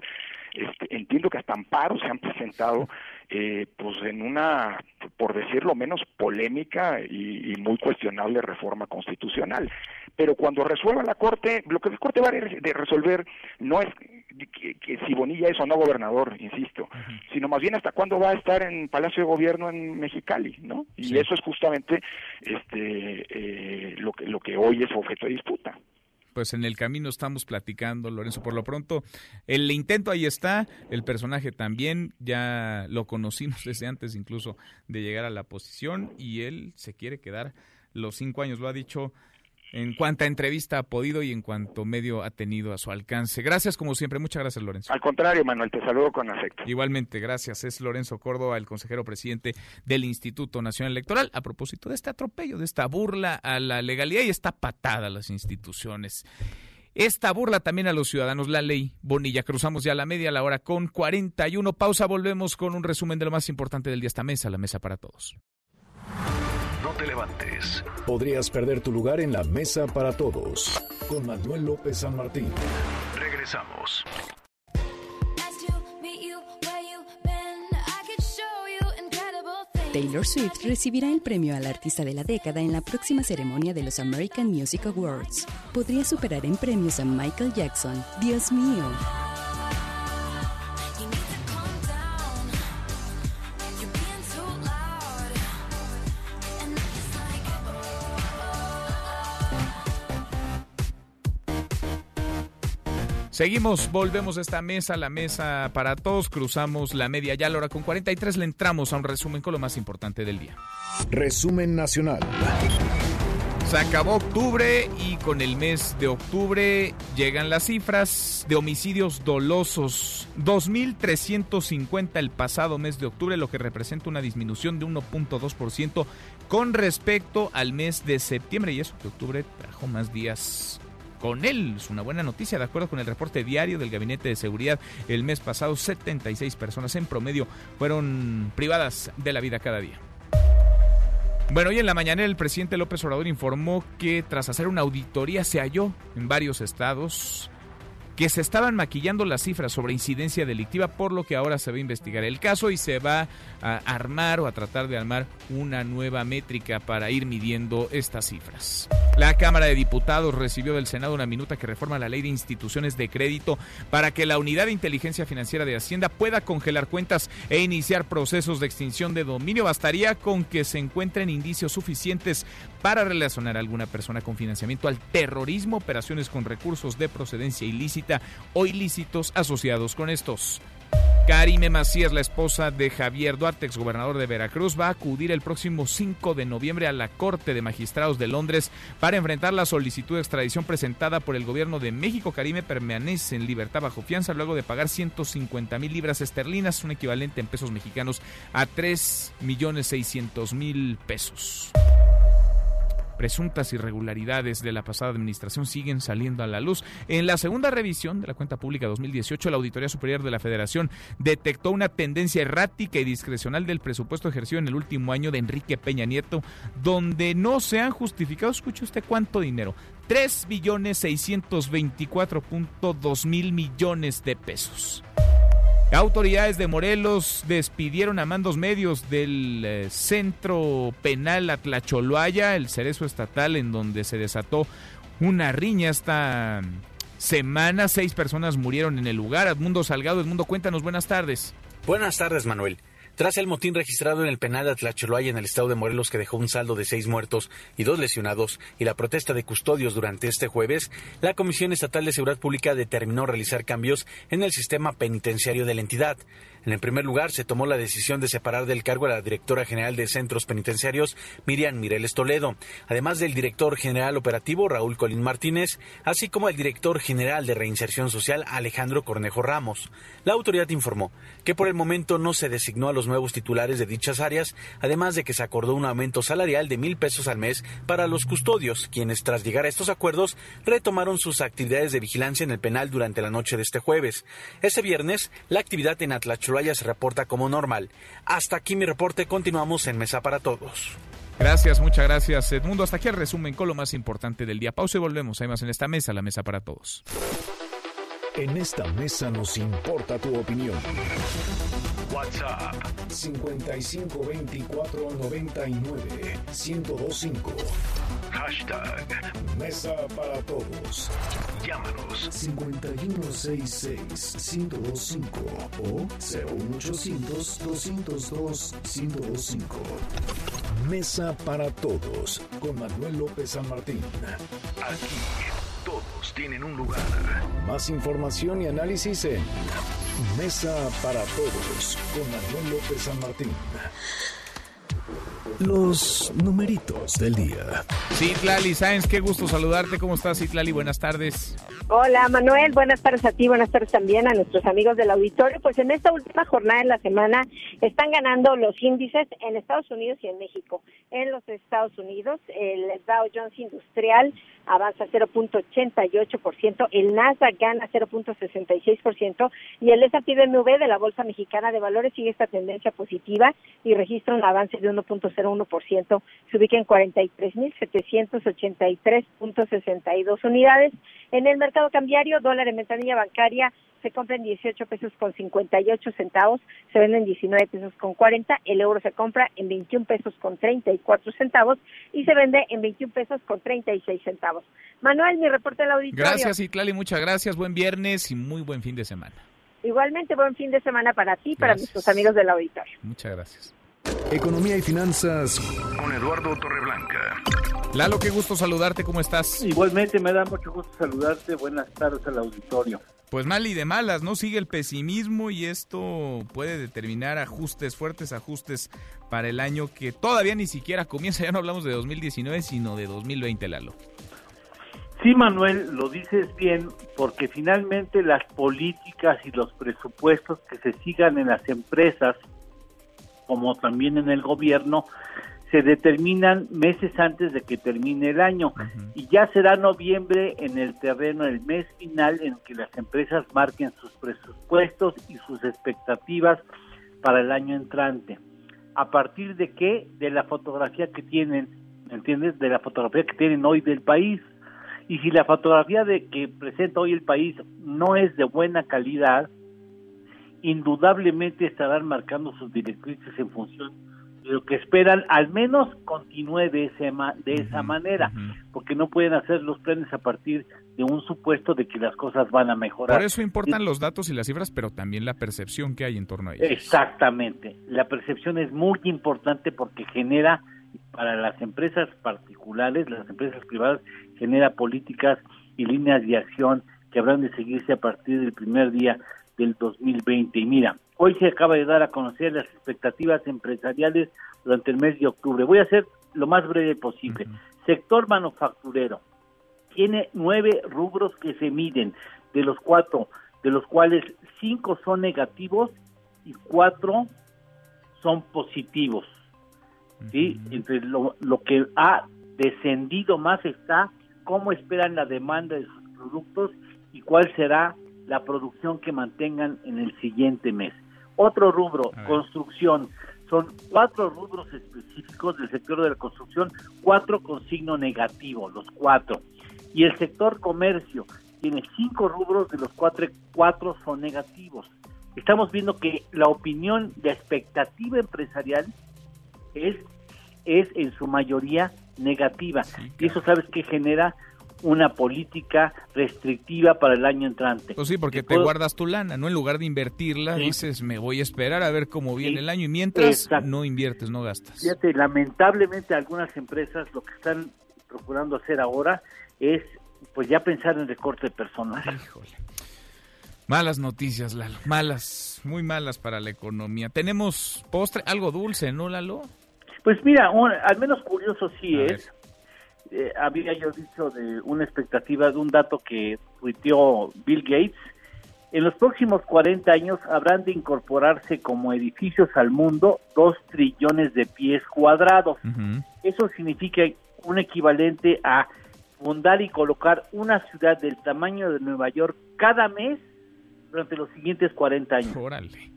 Este, entiendo que hasta amparos se han presentado eh, pues en una, por decirlo menos, polémica y, muy cuestionable reforma constitucional. Pero cuando resuelva la Corte, lo que la Corte va a de resolver no es que, si Bonilla es o no gobernador, insisto, sino más bien hasta cuándo va a estar en Palacio de Gobierno en Mexicali, ¿no? Y eso es justamente este eh, lo que lo que hoy es objeto de disputa pues en el camino estamos platicando, Lorenzo. Por lo pronto, el intento ahí está, el personaje también, ya lo conocimos desde antes incluso de llegar a la posición y él se quiere quedar los cinco años, lo ha dicho en cuanta entrevista ha podido y en cuanto medio ha tenido a su alcance. Gracias como siempre, muchas gracias Lorenzo. Al contrario, Manuel, te saludo con afecto. Igualmente, gracias. Es Lorenzo Córdoba, el consejero presidente del Instituto Nacional Electoral, a propósito de este atropello, de esta burla a la legalidad y esta patada a las instituciones. Esta burla también a los ciudadanos, la ley Bonilla. Cruzamos ya la media, la hora con 41. Pausa, volvemos con un resumen de lo más importante del día. Esta mesa, la mesa para todos levantes. Podrías perder tu lugar en la mesa para todos. Con Manuel López San Martín. Regresamos. Taylor Swift recibirá el premio al artista de la década en la próxima ceremonia de los American Music Awards. Podría superar en premios a Michael Jackson. Dios mío. Seguimos, volvemos a esta mesa, la mesa para todos, cruzamos la media ya a la hora con 43, le entramos a un resumen con lo más importante del día. Resumen nacional. Se acabó octubre y con el mes de octubre llegan las cifras de homicidios dolosos. 2.350 el pasado mes de octubre, lo que representa una disminución de 1.2% con respecto al mes de septiembre. Y eso que octubre trajo más días con él. Es una buena noticia, de acuerdo con el reporte diario del Gabinete de Seguridad. El mes pasado, 76 personas en promedio fueron privadas de la vida cada día. Bueno, hoy en la mañana el presidente López Obrador informó que tras hacer una auditoría se halló en varios estados que se estaban maquillando las cifras sobre incidencia delictiva, por lo que ahora se va a investigar el caso y se va a armar o a tratar de armar una nueva métrica para ir midiendo estas cifras. La Cámara de Diputados recibió del Senado una minuta que reforma la ley de instituciones de crédito para que la Unidad de Inteligencia Financiera de Hacienda pueda congelar cuentas e iniciar procesos de extinción de dominio. Bastaría con que se encuentren indicios suficientes para relacionar a alguna persona con financiamiento al terrorismo, operaciones con recursos de procedencia ilícita o ilícitos asociados con estos. Karime Macías, la esposa de Javier Duarte, exgobernador de Veracruz, va a acudir el próximo 5 de noviembre a la Corte de Magistrados de Londres para enfrentar la solicitud de extradición presentada por el gobierno de México. Karime permanece en libertad bajo fianza luego de pagar 150 mil libras esterlinas, un equivalente en pesos mexicanos a 3 millones 600 mil pesos presuntas irregularidades de la pasada administración siguen saliendo a la luz. En la segunda revisión de la cuenta pública 2018, la Auditoría Superior de la Federación detectó una tendencia errática y discrecional del presupuesto ejercido en el último año de Enrique Peña Nieto, donde no se han justificado, escuche usted cuánto dinero, 3 billones 624.2 mil millones de pesos. Autoridades de Morelos despidieron a mandos medios del eh, centro penal Atlacholoaya, el cerezo estatal, en donde se desató una riña esta semana. Seis personas murieron en el lugar. Edmundo Salgado, Edmundo, cuéntanos, buenas tardes. Buenas tardes, Manuel. Tras el motín registrado en el penal de Atlacholoaya en el estado de Morelos que dejó un saldo de seis muertos y dos lesionados y la protesta de custodios durante este jueves, la Comisión Estatal de Seguridad Pública determinó realizar cambios en el sistema penitenciario de la entidad. En primer lugar, se tomó la decisión de separar del cargo a la directora general de centros penitenciarios, Miriam Mireles Toledo, además del director general operativo, Raúl Colín Martínez, así como el director general de reinserción social, Alejandro Cornejo Ramos. La autoridad informó que por el momento no se designó a los nuevos titulares de dichas áreas, además de que se acordó un aumento salarial de mil pesos al mes para los custodios, quienes tras llegar a estos acuerdos retomaron sus actividades de vigilancia en el penal durante la noche de este jueves. Este viernes, la actividad en Atlacho se reporta como normal. Hasta aquí mi reporte, continuamos en Mesa para Todos. Gracias, muchas gracias Edmundo. Hasta aquí el resumen con lo más importante del día. Pausa y volvemos. Hay más en esta mesa, la Mesa para Todos. En esta mesa nos importa tu opinión. WhatsApp 5524 99 1025. Hashtag Mesa para Todos. Llámanos 5166 1025 o 01800 202 1025. Mesa para Todos con Manuel López San Martín. Aquí todos tienen un lugar. Más información y análisis en Mesa para Todos con Manuel López San Martín. Los numeritos del día. Citlali Sáenz, qué gusto saludarte. ¿Cómo estás, Citlali? Buenas tardes. Hola, Manuel. Buenas tardes a ti. Buenas tardes también a nuestros amigos del auditorio. Pues en esta última jornada de la semana están ganando los índices en Estados Unidos y en México. En los Estados Unidos, el Dow Jones Industrial avanza 0.88%, el Nasdaq gana 0.66% y el S&P BMW de la Bolsa Mexicana de Valores sigue esta tendencia positiva y registra un avance de 1.01%, se ubica en 43.783.62 unidades. En el mercado cambiario, dólar en ventanilla bancaria se compra en 18 pesos con 58 centavos, se vende en 19 pesos con 40, el euro se compra en 21 pesos con 34 centavos y se vende en 21 pesos con 36 centavos. Manuel, mi reporte del auditorio. Gracias, Itlali, muchas gracias. Buen viernes y muy buen fin de semana. Igualmente, buen fin de semana para ti y para nuestros amigos del auditorio. Muchas gracias. Economía y finanzas con Eduardo Torreblanca. Lalo, qué gusto saludarte, ¿cómo estás? Igualmente me da mucho gusto saludarte, buenas tardes al auditorio. Pues mal y de malas, ¿no? Sigue el pesimismo y esto puede determinar ajustes, fuertes ajustes para el año que todavía ni siquiera comienza, ya no hablamos de 2019, sino de 2020, Lalo. Sí, Manuel, lo dices bien, porque finalmente las políticas y los presupuestos que se sigan en las empresas, como también en el gobierno, se determinan meses antes de que termine el año y ya será noviembre en el terreno el mes final en que las empresas marquen sus presupuestos y sus expectativas para el año entrante. ¿A partir de qué? De la fotografía que tienen, ¿entiendes? De la fotografía que tienen hoy del país. Y si la fotografía de que presenta hoy el país no es de buena calidad, indudablemente estarán marcando sus directrices en función lo que esperan al menos continúe de, ese de esa manera, porque no pueden hacer los planes a partir de un supuesto de que las cosas van a mejorar. Por eso importan los datos y las cifras, pero también la percepción que hay en torno a ellos. Exactamente, la percepción es muy importante porque genera para las empresas particulares, las empresas privadas, genera políticas y líneas de acción que habrán de seguirse a partir del primer día del 2020. Y mira, Hoy se acaba de dar a conocer las expectativas empresariales durante el mes de octubre. Voy a ser lo más breve posible. Sector manufacturero tiene nueve rubros que se miden, de los cuatro, de los cuales cinco son negativos y cuatro son positivos. ¿sí? Entre lo, lo que ha descendido más está cómo esperan la demanda de sus productos y cuál será la producción que mantengan en el siguiente mes. Otro rubro, construcción. Son cuatro rubros específicos del sector de la construcción, cuatro con signo negativo, los cuatro. Y el sector comercio tiene cinco rubros, de los cuatro, cuatro son negativos. Estamos viendo que la opinión, de expectativa empresarial es, es en su mayoría negativa. Y eso, ¿sabes que genera? una política restrictiva para el año entrante. Pues sí, porque te guardas tu lana, ¿no? En lugar de invertirla, dices, me voy a esperar a ver cómo viene el año y mientras no inviertes, no gastas. Fíjate, lamentablemente algunas empresas lo que están procurando hacer ahora es pues ya pensar en recorte de personal. Híjole. Malas noticias, Lalo. Malas, muy malas para la economía. Tenemos postre, algo dulce, ¿no, Lalo? Pues mira, al menos curioso sí es. Eh, había yo dicho de una expectativa de un dato que tuiteó Bill Gates. En los próximos 40 años habrán de incorporarse como edificios al mundo dos trillones de pies cuadrados. Eso significa un equivalente a fundar y colocar una ciudad del tamaño de Nueva York cada mes durante los siguientes 40 años. Órale.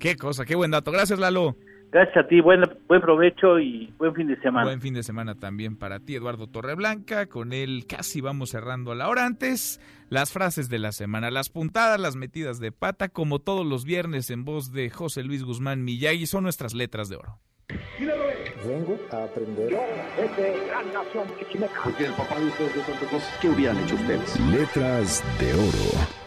Qué cosa, qué buen dato. Gracias, Lalo. Gracias a ti, buen, buen provecho y buen fin de semana. Buen fin de semana también para ti, Eduardo Torreblanca. Con él casi vamos cerrando a la hora antes. Las frases de la semana, las puntadas, las metidas de pata, como todos los viernes en voz de José Luis Guzmán Miyagi, son nuestras letras de oro. Vengo a aprender. Yo, gran nación Porque el papá de ustedes de Cruz, ¿qué hubieran hecho ustedes? Letras de oro.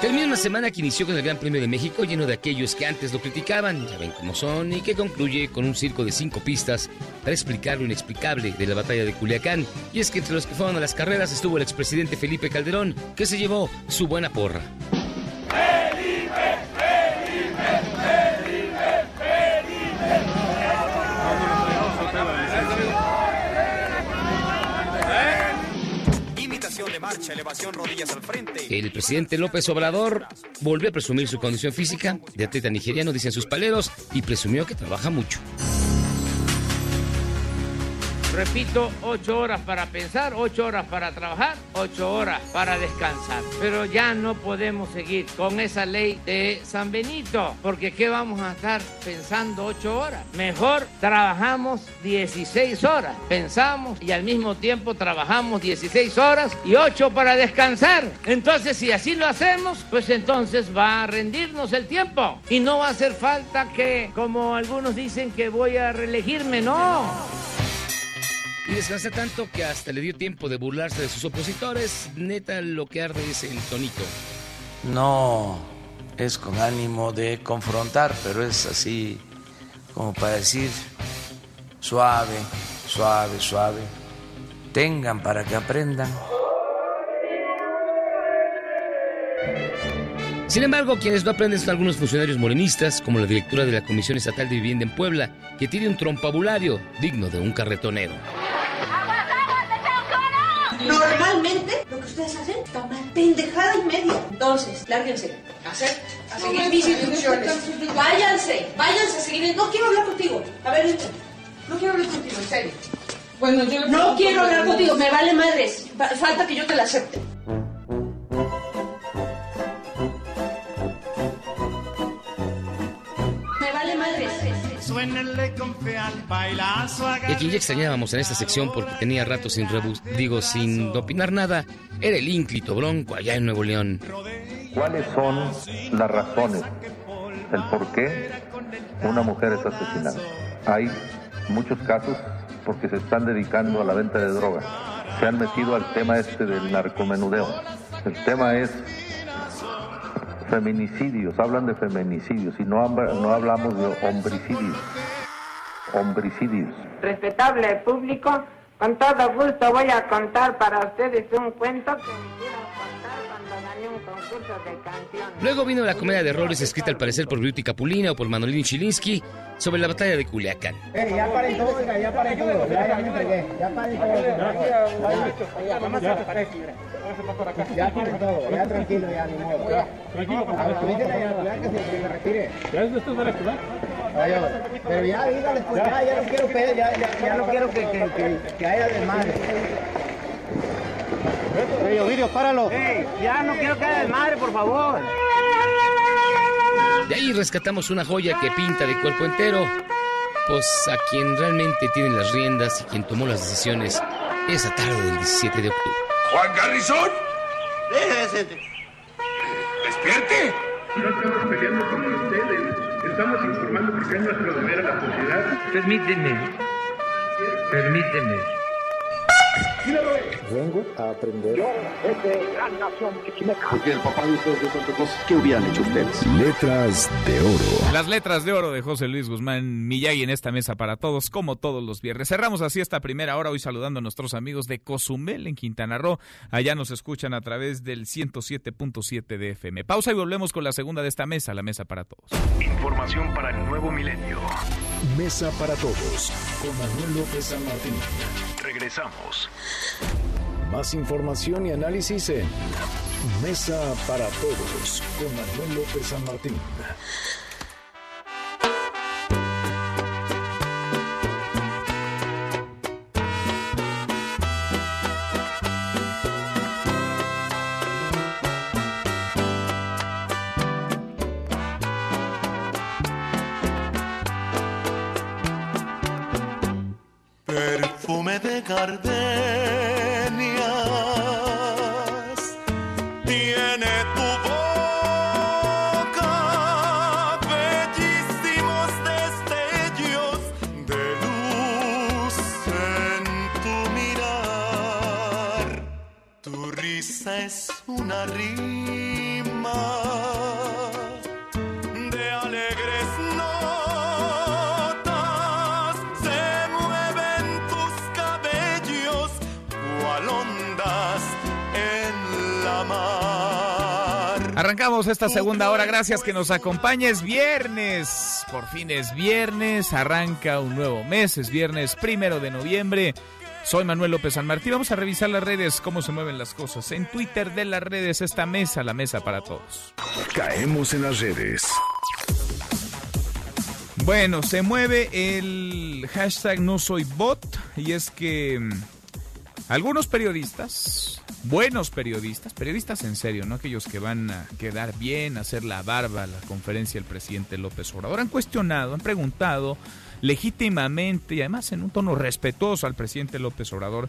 Termina una semana que inició con el Gran Premio de México lleno de aquellos que antes lo criticaban, ya ven cómo son, y que concluye con un circo de cinco pistas para explicar lo inexplicable de la batalla de Culiacán. Y es que entre los que fueron a las carreras estuvo el expresidente Felipe Calderón, que se llevó su buena porra. El presidente López Obrador volvió a presumir su condición física de atleta nigeriano, dicen sus paleros, y presumió que trabaja mucho. Repito, ocho horas para pensar, ocho horas para trabajar, ocho horas para descansar. Pero ya no podemos seguir con esa ley de San Benito, porque ¿qué vamos a estar pensando ocho horas? Mejor trabajamos 16 horas, pensamos y al mismo tiempo trabajamos 16 horas y ocho para descansar. Entonces, si así lo hacemos, pues entonces va a rendirnos el tiempo y no va a hacer falta que, como algunos dicen, que voy a reelegirme, no. Y descansa tanto que hasta le dio tiempo de burlarse de sus opositores. Neta, lo que arde es el tonito. No es con ánimo de confrontar, pero es así como para decir suave, suave, suave. Tengan para que aprendan. Sin embargo, quienes no aprenden son algunos funcionarios morenistas, como la directora de la Comisión Estatal de Vivienda en Puebla, que tiene un trompabulario digno de un carretonero. Normalmente, lo que ustedes hacen, tomar pendejada en medio. Entonces, lárguense. Hacer, a seguir mis instrucciones. Váyanse, váyanse a seguir. No quiero hablar contigo. A ver, no quiero hablar contigo, en serio. Bueno, yo no quiero hablar contigo, me vale madres. Falta que yo te la acepte. Y a quien ya extrañábamos en esta sección porque tenía rato sin digo, sin opinar nada, era el ínclito bronco allá en Nuevo León. ¿Cuáles son las razones, el por qué una mujer es asesinada? Hay muchos casos porque se están dedicando a la venta de droga. Se han metido al tema este del narcomenudeo. El tema es feminicidios, hablan de feminicidios y no, no hablamos de homicidios. Homicidios. Respetable público, con todo gusto voy a contar para ustedes un cuento que me quiero contar cuando gané un concurso de canciones. Luego vino la comedia de errores escrita al parecer por Beauty Capulina o por Manolín Chilinsky sobre la batalla de Culiacán. Eh, ya paren todo, ya paren todo, ya, ya me entregué, ya paren todo. Ya, ya, ya paren todo, ya tranquilo, ya ni modo. Tranquilo, por favor. Ya que se me retire. ¿Ya es de estos de la ciudad? Pero ya dígale, pues ya, ya no quiero pedir, ya, ya, ya no quiero que, que, que, que haya desmadre. Hey, Ovidio, páralo. Hey, ya no quiero que haya desmadre, por favor. De ahí rescatamos una joya que pinta de cuerpo entero. Pues a quien realmente tiene las riendas y quien tomó las decisiones esa tarde del 17 de octubre. Juan Garrison. Déjese. Despierte. No estamos peleando con ustedes, estamos informando porque es nuestro deber a la sociedad. Permíteme, permíteme. Vengo a aprender. Porque el papá de ustedes de tantas cosas, ¿qué hubieran hecho ustedes? Letras de oro. Las letras de oro de José Luis Guzmán Miyagi en esta mesa para todos, como todos los viernes. Cerramos así esta primera hora, hoy saludando a nuestros amigos de Cozumel en Quintana Roo. Allá nos escuchan a través del 107.7 de FM. Pausa y volvemos con la segunda de esta mesa, la mesa para todos. Información para el nuevo milenio. Mesa para todos con Manuel López San Martín. Regresamos. Más información y análisis en Mesa para todos con Manuel López San Martín. De gardenias tiene tu boca, bellísimos destellos de luz en tu mirar. Tu risa es una rima Arrancamos esta segunda hora, gracias que nos acompañes. Viernes, por fin es viernes, arranca un nuevo mes, es viernes primero de noviembre. Soy Manuel López San Martín. Vamos a revisar las redes, cómo se mueven las cosas. En Twitter de las redes, esta mesa, la mesa para todos. Caemos en las redes. Bueno, se mueve el hashtag no soy bot y es que algunos periodistas, buenos periodistas, periodistas en serio, no aquellos que van a quedar bien, hacer la barba a la conferencia del presidente López Obrador, han cuestionado, han preguntado legítimamente y además en un tono respetuoso al presidente López Obrador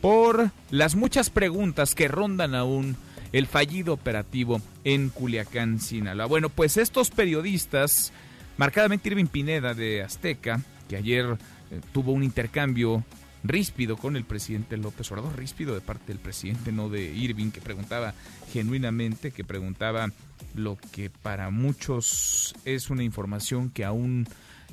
por las muchas preguntas que rondan aún el fallido operativo en Culiacán, Sinaloa. Bueno, pues estos periodistas marcadamente Irving Pineda de Azteca, que ayer eh, tuvo un intercambio ríspido con el presidente López Obrador, ríspido de parte del presidente, no de Irving, que preguntaba genuinamente, que preguntaba lo que para muchos es una información que aún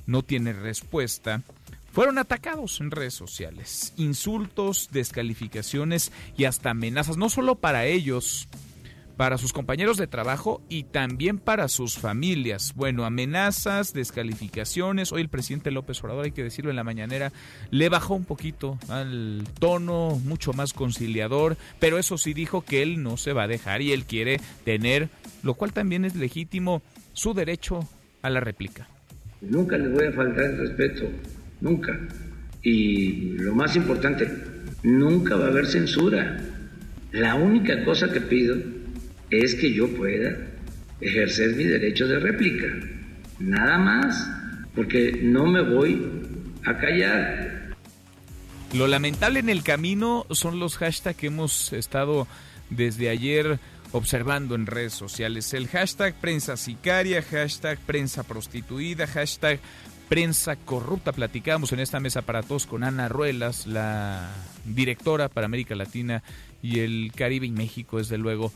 no tiene respuesta, fueron atacados en redes sociales. Insultos, descalificaciones y hasta amenazas, no solo para ellos, para sus compañeros de trabajo y también para sus familias. Bueno, amenazas, descalificaciones. Hoy el presidente López Obrador, hay que decirlo en la mañanera, le bajó un poquito al tono, mucho más conciliador, pero eso sí dijo que él no se va a dejar y él quiere tener, lo cual también es legítimo, su derecho a la réplica. Nunca les voy a faltar el respeto, nunca. Y lo más importante, nunca va a haber censura. La única cosa que pido es que yo pueda ejercer mi derecho de réplica. Nada más, porque no me voy a callar. Lo lamentable en el camino son los hashtags que hemos estado desde ayer observando en redes sociales. El hashtag prensa sicaria, hashtag prensa prostituida, hashtag prensa corrupta. Platicamos en esta mesa para todos con Ana Ruelas, la directora para América Latina y el Caribe y México, desde luego,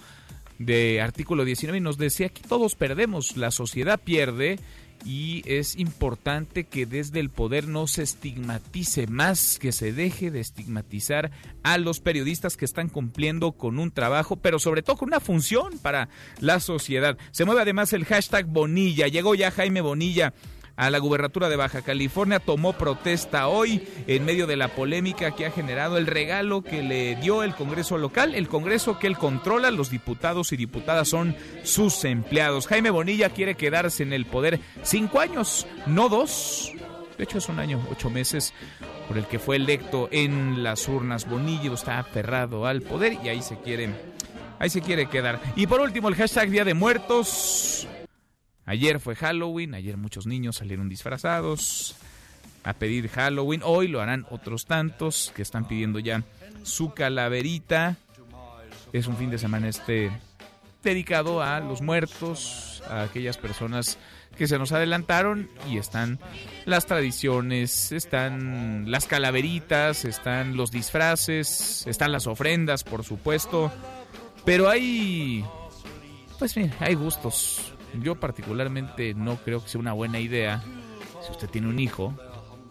de artículo 19, y nos decía que todos perdemos, la sociedad pierde y es importante que desde el poder no se estigmatice más, que se deje de estigmatizar a los periodistas que están cumpliendo con un trabajo, pero sobre todo con una función para la sociedad. Se mueve además el hashtag Bonilla, llegó ya Jaime Bonilla a la gubernatura de Baja California, tomó protesta hoy en medio de la polémica que ha generado el regalo que le dio el Congreso local, el Congreso que él controla, los diputados y diputadas son sus empleados. Jaime Bonilla quiere quedarse en el poder cinco años, no dos, de hecho es un año, ocho meses por el que fue electo en las urnas. Bonilla está aferrado al poder y ahí se quiere, ahí se quiere quedar. Y por último el hashtag Día de Muertos. Ayer fue Halloween, ayer muchos niños salieron disfrazados a pedir Halloween. Hoy lo harán otros tantos que están pidiendo ya su calaverita. Es un fin de semana este dedicado a los muertos, a aquellas personas que se nos adelantaron y están las tradiciones, están las calaveritas, están los disfraces, están las ofrendas, por supuesto, pero hay, pues mira, hay gustos. Yo particularmente no creo que sea una buena idea, si usted tiene un hijo,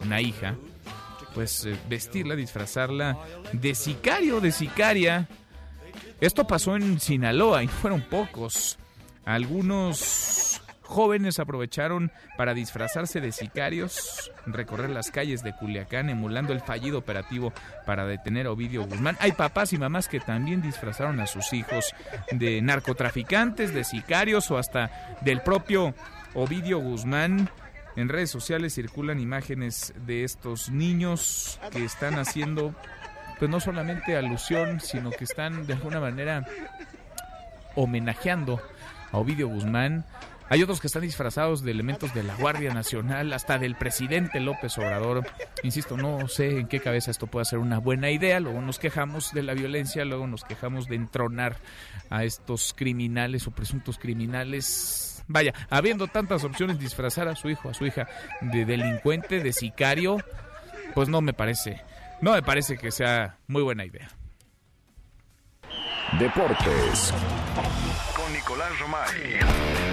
una hija, pues eh, vestirla, disfrazarla de sicario, de sicaria. Esto pasó en Sinaloa y fueron pocos. Algunos jóvenes aprovecharon para disfrazarse de sicarios, recorrer las calles de Culiacán emulando el fallido operativo para detener a Ovidio Guzmán. Hay papás y mamás que también disfrazaron a sus hijos de narcotraficantes, de sicarios o hasta del propio Ovidio Guzmán. En redes sociales circulan imágenes de estos niños que están haciendo, pues no solamente alusión, sino que están de alguna manera homenajeando a Ovidio Guzmán. Hay otros que están disfrazados de elementos de la Guardia Nacional, hasta del presidente López Obrador. Insisto, no sé en qué cabeza esto puede ser una buena idea. Luego nos quejamos de la violencia, luego nos quejamos de entronar a estos criminales o presuntos criminales. Vaya, habiendo tantas opciones, disfrazar a su hijo, a su hija de delincuente, de sicario, pues no me parece, no me parece que sea muy buena idea. Deportes. Con Nicolás Romay.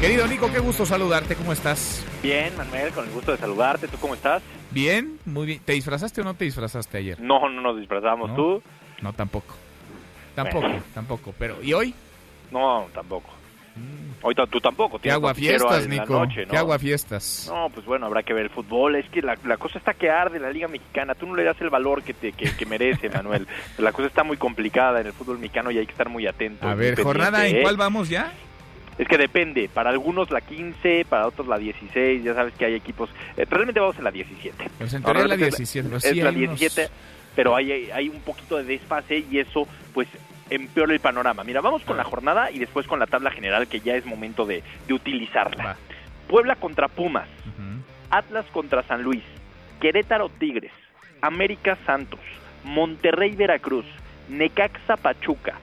Querido Nico, qué gusto saludarte, ¿cómo estás? Bien, Manuel, con el gusto de saludarte. ¿Tú cómo estás? Bien, muy bien. ¿Te disfrazaste o no te disfrazaste ayer? No, no nos disfrazamos. ¿No? ¿Tú? No, tampoco. Tampoco, tampoco. Pero, ¿y hoy? No, tampoco. Hoy ta- tú tampoco. ¿Qué tienes agua noticiero fiestas, Nico? noche, ¿no? ¿Qué agua fiestas? No, pues bueno, habrá que ver el fútbol. Es que la, la cosa está que arde la Liga Mexicana. Tú no le das el valor que, te, que, que merece, Manuel. La cosa está muy complicada en el fútbol mexicano y hay que estar muy atentos. A ver, ¿jornada en ¿eh? cuál vamos ya? Es que depende. Para algunos la 15, para otros la 16. Ya sabes que hay equipos. eh, realmente vamos en la 17. Pues en No, teoría la realmente es 17, pero Es sí la hay unos- 17, pero hay, un poquito de desfase y eso, pues, empeora el panorama. Mira, vamos con la jornada y después con la tabla general que ya es momento de, de utilizarla. Puebla contra Pumas, Atlas contra San Luis, Querétaro Tigres, América Santos, Monterrey Veracruz, Necaxa Pachuca,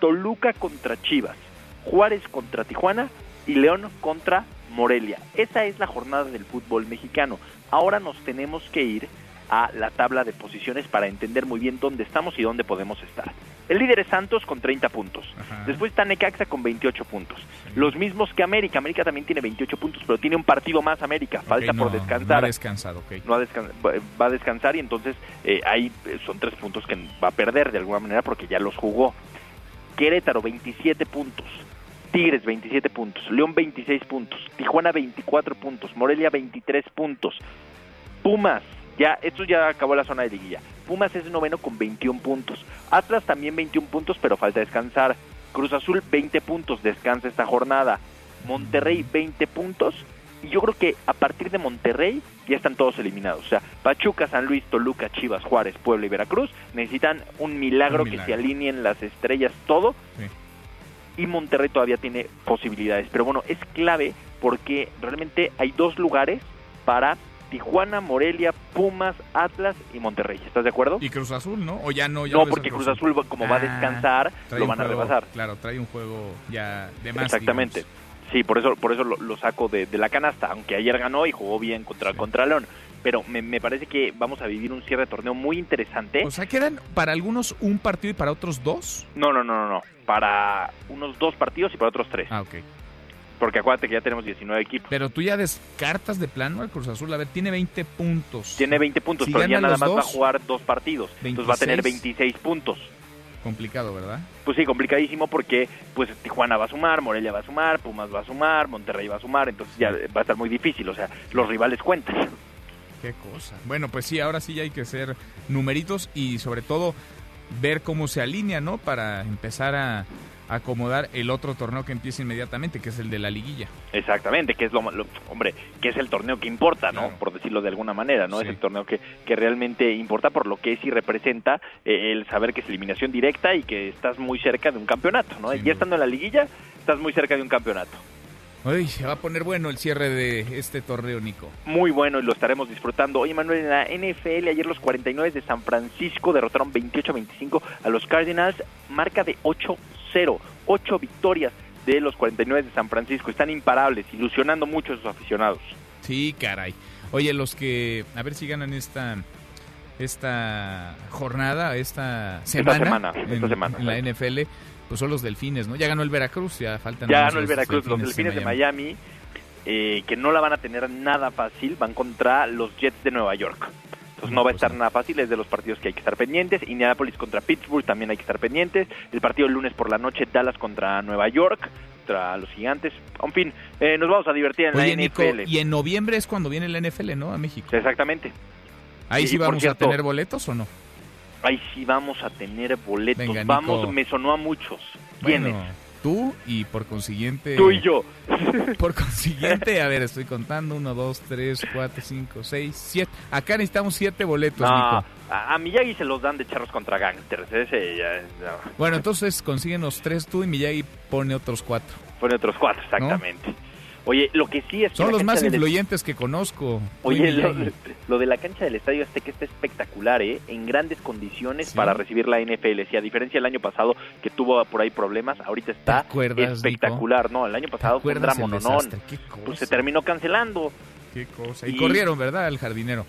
Toluca contra Chivas, Juárez contra Tijuana y León contra Morelia. Esa es la jornada del fútbol mexicano. Ahora nos tenemos que ir a la tabla de posiciones para entender muy bien dónde estamos y dónde podemos estar. El líder es Santos con 30 puntos. Después está Necaxa con 28 puntos. Los mismos que América. América también tiene 28 puntos, pero tiene un partido más América. Falta por descansar. No ha descansado, ok. No ha descan- va- va a descansar y entonces eh, ahí eh, son tres puntos que va a perder de alguna manera porque ya los jugó. Querétaro 27 puntos, Tigres 27 puntos, León 26 puntos, Tijuana 24 puntos, Morelia 23 puntos, Pumas, ya esto ya acabó la zona de liguilla. Pumas es noveno con 21 puntos, Atlas también 21 puntos, pero falta descansar. Cruz Azul 20 puntos, descansa esta jornada. Monterrey 20 puntos y yo creo que a partir de Monterrey ya están todos eliminados. O sea, Pachuca, San Luis, Toluca, Chivas, Juárez, Puebla y Veracruz necesitan un milagro, Un milagro. que se alineen las estrellas, todo. Y Monterrey todavía tiene posibilidades. Pero bueno, es clave porque realmente hay dos lugares para Tijuana, Morelia, Pumas, Atlas y Monterrey. ¿Estás de acuerdo? ¿Y Cruz Azul, no? ¿O ya no? Ya No, porque Cruz Azul, como va a Ah, descansar, lo van a rebasar. Claro, trae un juego ya de más. Exactamente. digamos. Sí, por eso, por eso lo, lo saco de, de la canasta, aunque ayer ganó y jugó bien contra, contra León. Pero me, me parece que vamos a vivir un cierre de torneo muy interesante. O sea, quedan para algunos un partido y para otros dos. No, no, no, no, no. Para unos dos partidos y para otros tres. Ah, ok. Porque acuérdate que ya tenemos 19 equipos. Pero tú ya descartas de plano al Cruz Azul. A ver, tiene 20 puntos. Tiene 20 puntos, Si pero ya nada más va a jugar dos partidos. Entonces va a tener 26. 26 puntos. Complicado, ¿verdad? Pues sí, complicadísimo porque pues Tijuana va a sumar, Morelia va a sumar, Pumas va a sumar, Monterrey va a sumar, entonces ya va a estar muy difícil, o sea, los rivales cuentan. Qué cosa. Bueno, pues sí, ahora sí ya hay que ser numeritos y sobre todo ver cómo se alinea, ¿no? Para empezar a acomodar el otro torneo que empieza inmediatamente, que es el de la liguilla. Exactamente, que es lo, lo- hombre, que es el torneo que importa, ¿no? Por decirlo de alguna manera, ¿no? Es el torneo que, que realmente importa por lo que es y representa eh, el saber que es eliminación directa y que estás muy cerca de un campeonato, ¿no? ya estando en la liguilla, estás muy cerca de un campeonato. Uy, se va a poner bueno el cierre de este torneo, Nico. Muy bueno y lo estaremos disfrutando. Oye, Manuel, en la NFL ayer los 49 de San Francisco derrotaron 28-25 a los Cardinals, marca de 8-0, 8 victorias de los 49 de San Francisco. Están imparables, ilusionando mucho a sus aficionados. Sí, caray. Oye, los que, a ver si ganan esta esta jornada, esta semana, semana, en, esta semana, en la NFL, pues son los Delfines, ¿no? Ya ganó el Veracruz, ya faltan Ya ganó el Veracruz, los Delfines de Miami, eh, que no la van a tener nada fácil, van contra los Jets de Nueva York. Entonces no va a estar nada fácil, es de los partidos que hay que estar pendientes. Indianapolis contra Pittsburgh también hay que estar pendientes. El partido el lunes por la noche, Dallas contra Nueva York, contra los Gigantes. En fin, eh, nos vamos a divertir en Oye, la Nico, NFL. y en noviembre es cuando viene la NFL, ¿no? A México. Exactamente. Ahí sí vamos cierto, a tener boletos o no? Ahí sí vamos a tener boletos. Venga, vamos, me sonó a muchos. ¿Quiénes? Bueno, tú y por consiguiente... Tú y yo. Por consiguiente, a ver, estoy contando. Uno, dos, tres, cuatro, cinco, seis, siete. Acá necesitamos siete boletos, No, Nico. a, Miyagi se los dan de charros contra gangsters. Ese ya. Bueno, entonces consíguenos tres tú y Miyagi pone otros cuatro. Pone otros cuatro, exactamente. Oye, lo que sí es que Son los más del- influyentes que conozco. Oye, lo, de la cancha del Estadio Azteca está espectacular, ¿eh? En grandes condiciones Sí. para recibir la NFL. Si a diferencia del año pasado que tuvo por ahí problemas, ahorita está acuerdas, espectacular, ¿no? El año pasado fue un drama? Qué Pues se terminó cancelando. Qué cosa. Y, Y- corrieron, ¿verdad? El jardinero.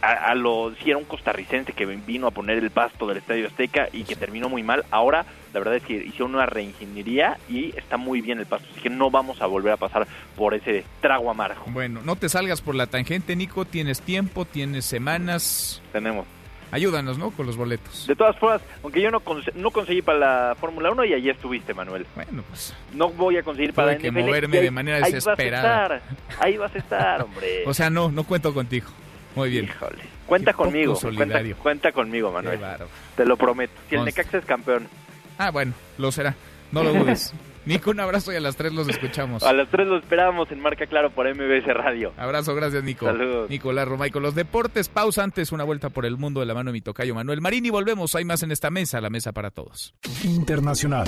A, a lo, sí, era un costarricense que vino a poner el pasto del Estadio Azteca y que terminó muy mal. Ahora, la verdad es que hicieron una reingeniería y está muy bien el pasto. Así que no vamos a volver a pasar por ese trago amargo. Bueno, no te salgas por la tangente, Nico. Tienes tiempo, tienes semanas. Tenemos. Ayúdanos, ¿no? Con los boletos. De todas formas, aunque yo no, no conseguí para la Fórmula 1 y allí estuviste, Manuel. Bueno, pues. No voy a conseguir para la que moverme ahí- de manera ahí desesperada. Vas a estar, ahí vas a estar, hombre. O sea, no, no cuento contigo. Muy bien. Híjole. Cuenta conmigo, cuenta, conmigo, Manuel. Te lo prometo. Si el. Necaxa es campeón, Ah, bueno, lo será. No lo dudes. Nico, un abrazo y a las tres los escuchamos. a las 3 lo esperamos en Marca Claro por MBS Radio. Abrazo, gracias Nico. Saludos. Nicolás Romay con los deportes. Pausa antes, una vuelta por el mundo de la mano de mi tocayo Manuel Marín y volvemos. Hay más en esta mesa, la mesa para todos. Internacional.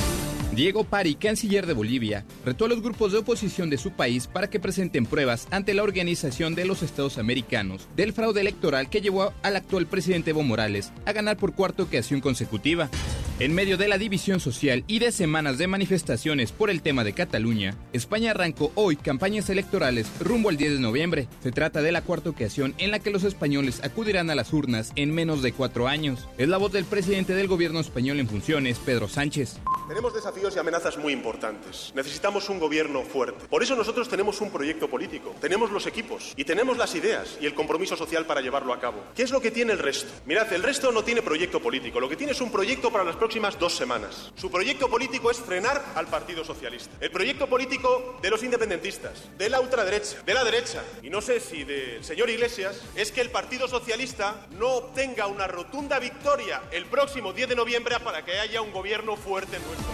Diego Pari, canciller de Bolivia, retó a los grupos de oposición de su país para que presenten pruebas ante la Organización de los Estados Americanos del fraude electoral que llevó al actual presidente Evo Morales a ganar por cuarta ocasión consecutiva. En medio de la división social y de semanas de manifestaciones por el tema de Cataluña, España arrancó hoy campañas electorales rumbo al 10 de noviembre. Se trata de la cuarta ocasión en la que los españoles acudirán a las urnas en menos de cuatro años. Es la voz del presidente del gobierno español en funciones, Pedro Sánchez. Tenemos desafíos y amenazas muy importantes. Necesitamos un gobierno fuerte. Por eso nosotros tenemos un proyecto político, tenemos los equipos y tenemos las ideas y el compromiso social para llevarlo a cabo. ¿Qué es lo que tiene el resto? Mirad, el resto no tiene proyecto político, lo que tiene es un proyecto para las próximas dos semanas. Su proyecto político es frenar al Partido Socialista. El proyecto político de los independentistas, de la ultraderecha, de la derecha y no sé si del señor Iglesias es que el Partido Socialista no obtenga una rotunda victoria el próximo 10 de noviembre para que haya un gobierno fuerte en nuestro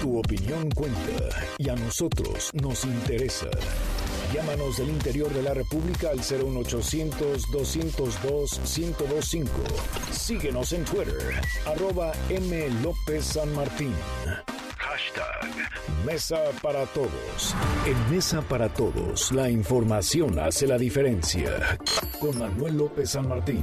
Tu opinión cuenta y a nosotros nos interesa. Llámanos del interior de la República al 01800-202-1025. Síguenos en Twitter, arroba M. López San Martín. Hashtag Mesa para Todos. En Mesa para Todos, la información hace la diferencia. Con Manuel López San Martín.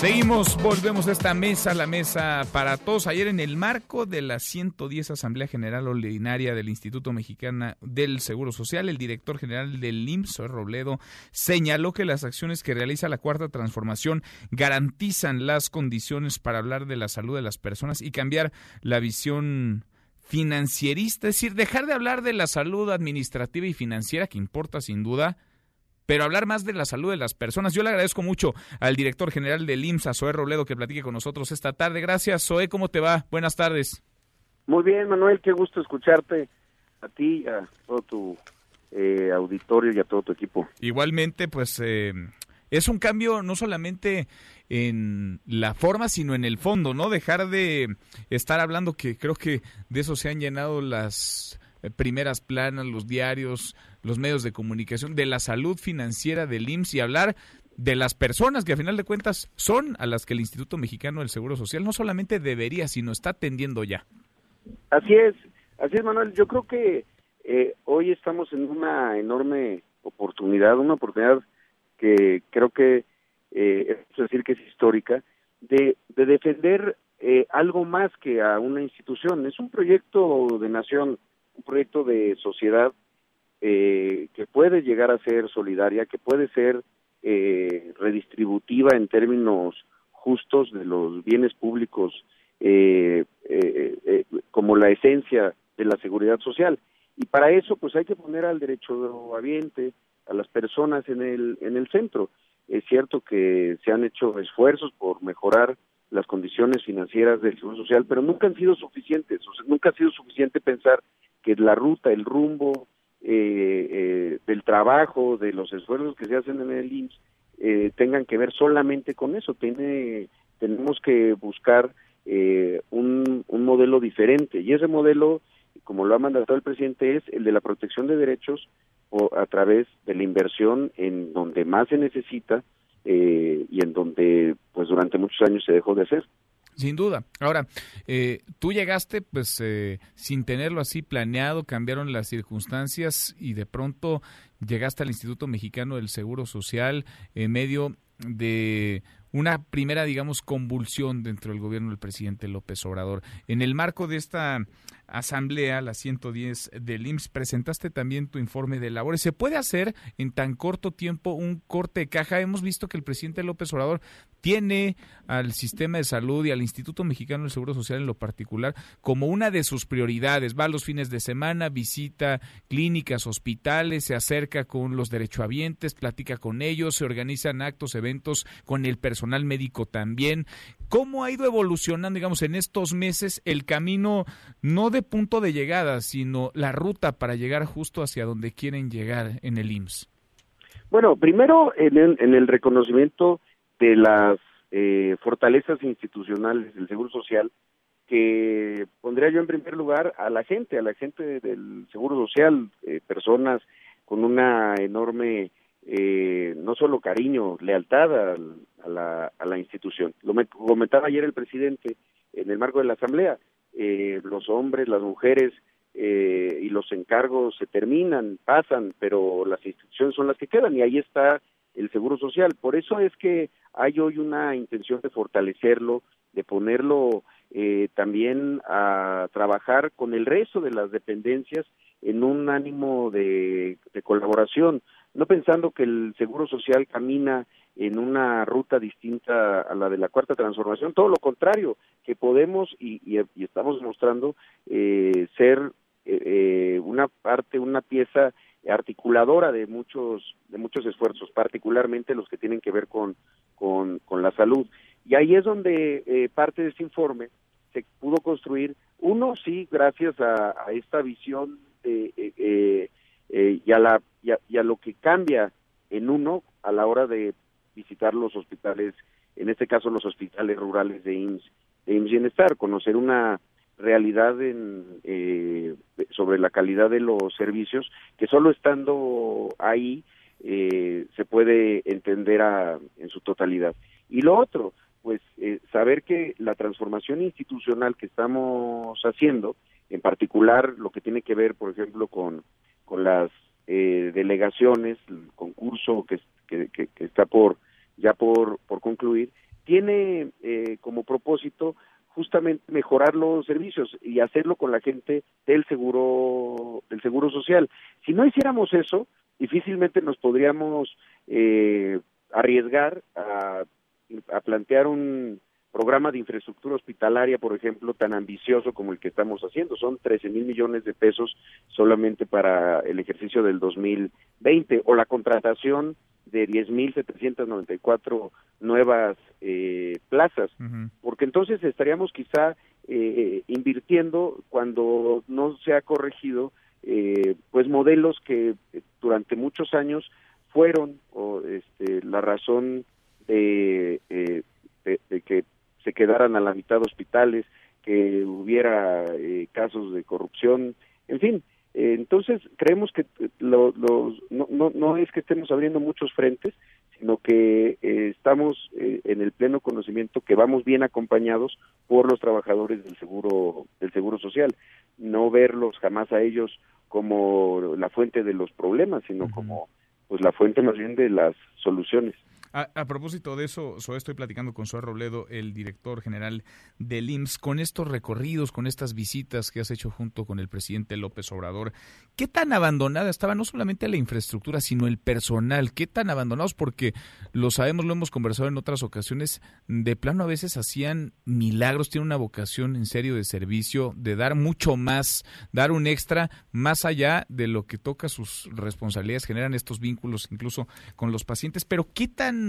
Seguimos, volvemos a esta mesa, la mesa para todos. Ayer en el marco de la 110 Asamblea General Ordinaria del Instituto Mexicano del Seguro Social, el director general del IMSS, Robledo, señaló que las acciones que realiza la Cuarta Transformación garantizan las condiciones para hablar de la salud de las personas y cambiar la visión financierista, es decir, dejar de hablar de la salud administrativa y financiera que importa sin duda, pero hablar más de la salud de las personas. Yo le agradezco mucho al director general del IMSS, Zoé Robledo, que platique con nosotros esta tarde. Gracias, Zoé, ¿cómo te va? Buenas tardes. Muy bien, Manuel, qué gusto escucharte a ti, a todo tu eh, auditorio y a todo tu equipo. Igualmente, pues eh, es un cambio no solamente en la forma, sino en el fondo, ¿no? Dejar de estar hablando que creo que de eso se han llenado las primeras planas, los diarios, los medios de comunicación, de la salud financiera del IMSS y hablar de las personas que a final de cuentas son a las que el Instituto Mexicano del Seguro Social no solamente debería, sino está atendiendo ya. Así es, así es Manuel. Yo creo que eh, hoy estamos en una enorme oportunidad, una oportunidad que creo que eh, es decir que es histórica, de, de defender eh, algo más que a una institución. Es un proyecto de nación, un proyecto de sociedad eh, que puede llegar a ser solidaria, que puede ser eh, redistributiva en términos justos de los bienes públicos eh, eh, eh, como la esencia de la seguridad social. Y para eso, pues hay que poner al derecho habiente, a las personas en el, en el centro. Es cierto que se han hecho esfuerzos por mejorar las condiciones financieras del Seguro Social, pero nunca han sido suficientes. O sea, nunca ha sido suficiente pensar que la ruta, el rumbo eh, eh, del trabajo, de los esfuerzos que se hacen en el IMSS, eh, tengan que ver solamente con eso. Tiene, tenemos que buscar eh, un, un modelo diferente y ese modelo, como lo ha mandatado el presidente, es el de la protección de derechos o a través de la inversión en donde más se necesita eh, y en donde pues durante muchos años se dejó de hacer. Sin duda. Ahora, eh, tú llegaste pues eh, sin tenerlo así planeado, cambiaron las circunstancias y de pronto llegaste al Instituto Mexicano del Seguro Social en medio de una primera, digamos, convulsión dentro del gobierno del presidente López Obrador. En el marco de esta asamblea, la 110 del IMSS, presentaste también tu informe de labores. ¿Se puede hacer en tan corto tiempo un corte de caja? Hemos visto que el presidente López Obrador tiene al sistema de salud y al Instituto Mexicano del Seguro Social en lo particular como una de sus prioridades. Va los fines de semana, visita clínicas, hospitales, se acerca con los derechohabientes, platica con ellos, se organizan actos, eventos con el personal médico también. ¿Cómo ha ido evolucionando, digamos, en estos meses el camino no de punto de llegada, sino la ruta para llegar justo hacia donde quieren llegar en el IMSS? Bueno, primero en el, en el reconocimiento de las eh, fortalezas institucionales del Seguro Social, que pondría yo en primer lugar a la gente, a la gente del Seguro Social, eh, personas con una enorme, eh, no solo cariño, lealtad a, a, la, a la institución. Lo me, comentaba ayer el presidente en el marco de la Asamblea, eh, los hombres, las mujeres eh, y los encargos se terminan, pasan, pero las instituciones son las que quedan y ahí está el Seguro Social. Por eso es que hay hoy una intención de fortalecerlo, de ponerlo eh, también a trabajar con el resto de las dependencias en un ánimo de colaboración, no pensando que el Seguro Social camina en una ruta distinta a la de la cuarta transformación, todo lo contrario, que podemos y, y, estamos mostrando eh, ser eh, eh, una parte, una pieza articuladora de muchos de muchos esfuerzos, particularmente los que tienen que ver con con, la salud. Y ahí es donde eh, parte de este informe se pudo construir uno sí gracias a, a esta visión de, eh, eh, y a la y a, y a lo que cambia en uno a la hora de visitar los hospitales, en este caso los hospitales rurales de IMSS Bienestar, conocer una realidad en, eh, sobre la calidad de los servicios que solo estando ahí eh, se puede entender a, en su totalidad. Y lo otro, pues eh, saber que la transformación institucional que estamos haciendo, en particular lo que tiene que ver, por ejemplo, con, con las eh, delegaciones, el concurso que, está por ya por, por concluir, tiene eh, como propósito justamente mejorar los servicios y hacerlo con la gente del seguro del seguro social. Si no hiciéramos eso, difícilmente nos podríamos eh, arriesgar a plantear un programa de infraestructura hospitalaria, por ejemplo, tan ambicioso como el que estamos haciendo. Son 13 mil millones de pesos solamente para el ejercicio del 2020 o la contratación de 10.794 nuevas eh, plazas, uh -huh. porque entonces estaríamos quizá eh, invirtiendo cuando no se ha corregido eh, pues modelos que durante muchos años fueron o, este, la razón de, eh, de, de, que se quedaran a la mitad hospitales, que hubiera eh, casos de corrupción, en fin, entonces, creemos que lo, lo, no, no, no, es que estemos abriendo muchos frentes, sino que eh, estamos eh, en el pleno conocimiento que vamos bien acompañados por los trabajadores del seguro del seguro social, no verlos jamás a ellos como la fuente de los problemas, sino como pues la fuente más bien de las soluciones. A, propósito de eso, estoy platicando con Suárez Robledo, el director general del IMSS, con estos recorridos, con estas visitas que has hecho junto con el presidente López Obrador. ¿Qué tan abandonada estaba no solamente la infraestructura, sino el personal? ¿Qué tan abandonados? Porque lo sabemos, lo hemos conversado en otras ocasiones, de plano a veces hacían milagros, tienen una vocación en serio de servicio, de dar mucho más, dar un extra más allá de lo que toca sus responsabilidades, generan estos vínculos incluso con los pacientes. Pero ¿qué tan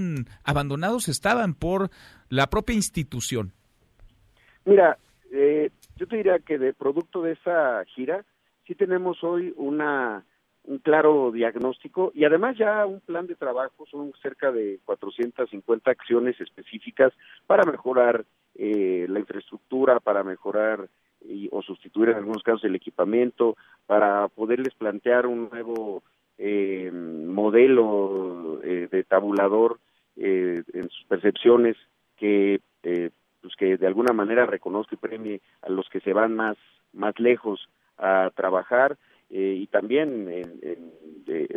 abandonados estaban por la propia institución? Mira, eh, yo te diría que de producto de esa gira, sí tenemos hoy una un claro diagnóstico y además ya un plan de trabajo, son cerca de 450 acciones específicas para mejorar eh, la infraestructura, para mejorar o sustituir en algunos casos el equipamiento, para poderles plantear un nuevo eh, modelo eh, de tabulador eh, en sus percepciones que eh, pues que de alguna manera reconozca y premie a los que se van más más lejos a trabajar eh, y también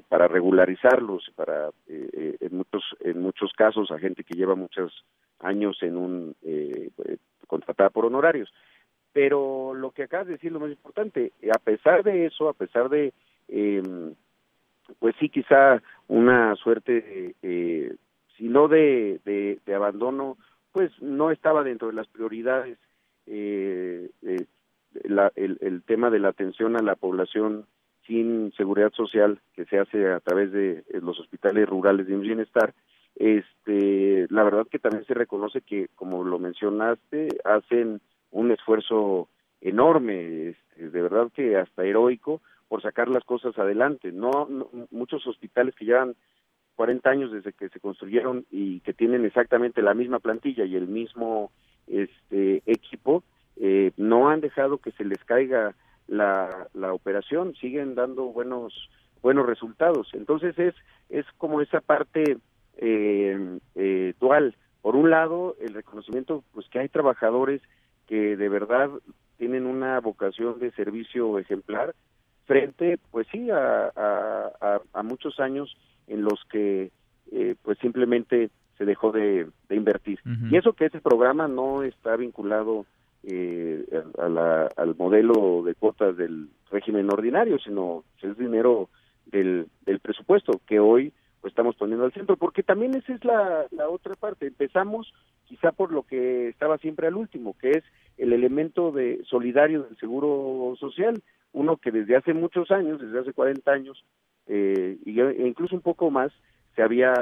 para regularizarlos para eh, en muchos en muchos casos a gente que lleva muchos años en un contratada por honorarios. Pero lo que acabas de decir lo más importante a pesar de eso a pesar de em, pues sí, quizá una suerte, eh, si no de, de, abandono, pues no estaba dentro de las prioridades eh, eh el, el, tema de la atención a la población sin seguridad social que se hace a través de los hospitales rurales de bienestar. Este, la verdad que también se reconoce que, como lo mencionaste, hacen un esfuerzo enorme, este, de verdad que hasta heroico, por sacar las cosas adelante. No, muchos hospitales que llevan 40 años desde que se construyeron y que tienen exactamente la misma plantilla y el mismo este equipo eh, no han dejado que se les caiga la, la operación, siguen dando buenos buenos resultados. Entonces es es como esa parte eh, eh, dual. Por un lado, el reconocimiento pues que hay trabajadores que de verdad tienen una vocación de servicio ejemplar frente, pues sí, a, a, muchos años en los que eh, pues simplemente se dejó de, invertir. Y eso que ese programa no está vinculado eh, a la, al modelo de cuotas del régimen ordinario, sino es dinero del, del presupuesto que hoy pues estamos poniendo al centro, porque también esa es la, la otra parte. Empezamos quizá por lo que estaba siempre al último, que es el elemento de solidario del seguro social uno que desde hace muchos años, desde hace 40 años, eh, y, e incluso un poco más, se había,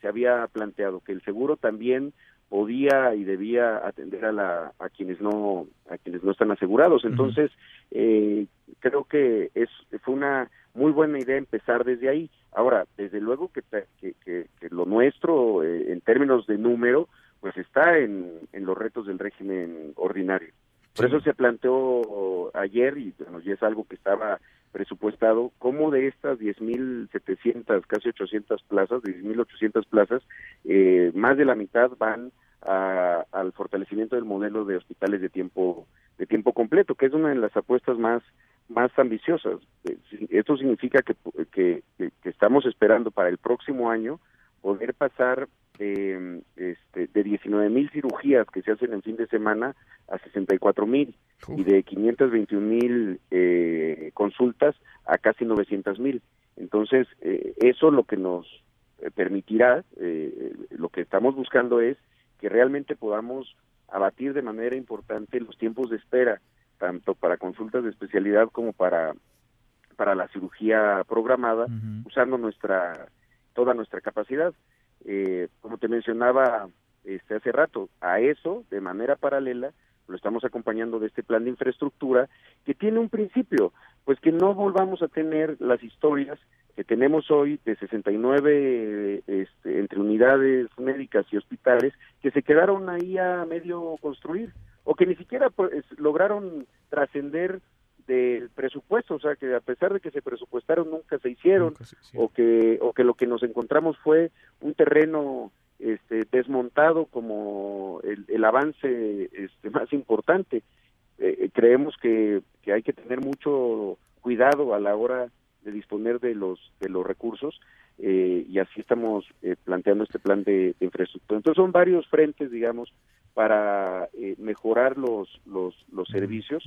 se había planteado que el seguro también podía y debía atender a, la, a quienes no a quienes no están asegurados. Entonces eh, creo que es fue una muy buena idea empezar desde ahí. Ahora desde luego que, que, que, lo nuestro eh, en términos de número pues está en, en los retos del régimen ordinario por eso se planteó ayer, y bueno, ya es algo que estaba presupuestado, cómo de estas 10.700, casi 800 plazas, 10.800 plazas, eh, más de la mitad van al fortalecimiento del modelo de hospitales de tiempo de tiempo completo, que es una de las apuestas más más ambiciosas. Eh, esto significa que, que, que estamos esperando para el próximo año poder pasar de, este, de 19 mil cirugías que se hacen en fin de semana a 64 mil y de 521 mil eh, consultas a casi 900 mil. Entonces, eh, eso lo que nos eh, permitirá, eh, lo que estamos buscando es que realmente podamos abatir de manera importante los tiempos de espera, tanto para consultas de especialidad como para, para la cirugía programada, usando nuestra toda nuestra capacidad. Eh, como te mencionaba este, hace rato, a eso, de manera paralela, lo estamos acompañando de este plan de infraestructura que tiene un principio, pues que no volvamos a tener las historias que tenemos hoy de 69 este, entre unidades médicas y hospitales que se quedaron ahí a medio construir o que ni siquiera pues, lograron trascender del presupuesto, o sea que a pesar de que se presupuestaron nunca se hicieron o que o que lo que nos encontramos fue un terreno este, desmontado como el, el avance este, más importante. Eh, creemos que, que hay que tener mucho cuidado a la hora de disponer de los de los recursos eh, y así estamos eh, planteando este plan de, infraestructura. Entonces son varios frentes, digamos, para eh, mejorar los los, los servicios,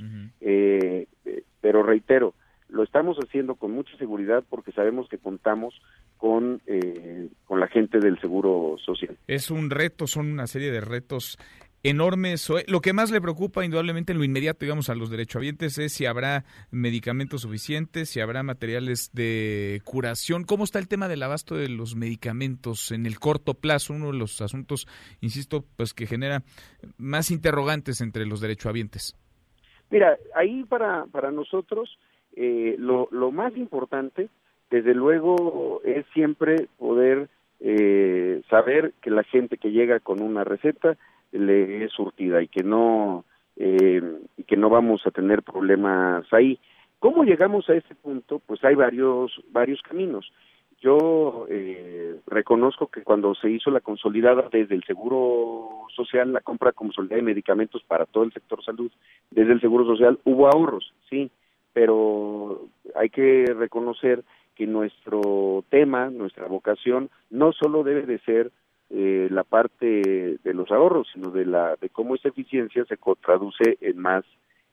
pero reitero, lo estamos haciendo con mucha seguridad porque sabemos que contamos con con la gente del seguro social. Es un reto, son una serie de retos enormes. Lo que más le preocupa indudablemente en lo inmediato, digamos, a los derechohabientes es si habrá medicamentos suficientes, si habrá materiales de curación. ¿Cómo está el tema del abasto de los medicamentos en el corto plazo? Uno de los asuntos, insisto, pues que genera más interrogantes entre los derechohabientes. Mira, ahí para, para nosotros eh, lo, lo más importante, desde luego, es siempre poder eh, saber que la gente que llega con una receta le es surtida y que no eh, y que no vamos a tener problemas ahí. ¿Cómo llegamos a ese punto? Pues hay varios varios caminos. Yo eh, reconozco que cuando se hizo la consolidada desde el Seguro Social, la compra consolidada de medicamentos para todo el sector salud, desde el Seguro Social hubo ahorros, sí, pero hay que reconocer que nuestro tema, nuestra vocación, no solo debe de ser eh, la parte de los ahorros, sino de la de cómo esa eficiencia se traduce en más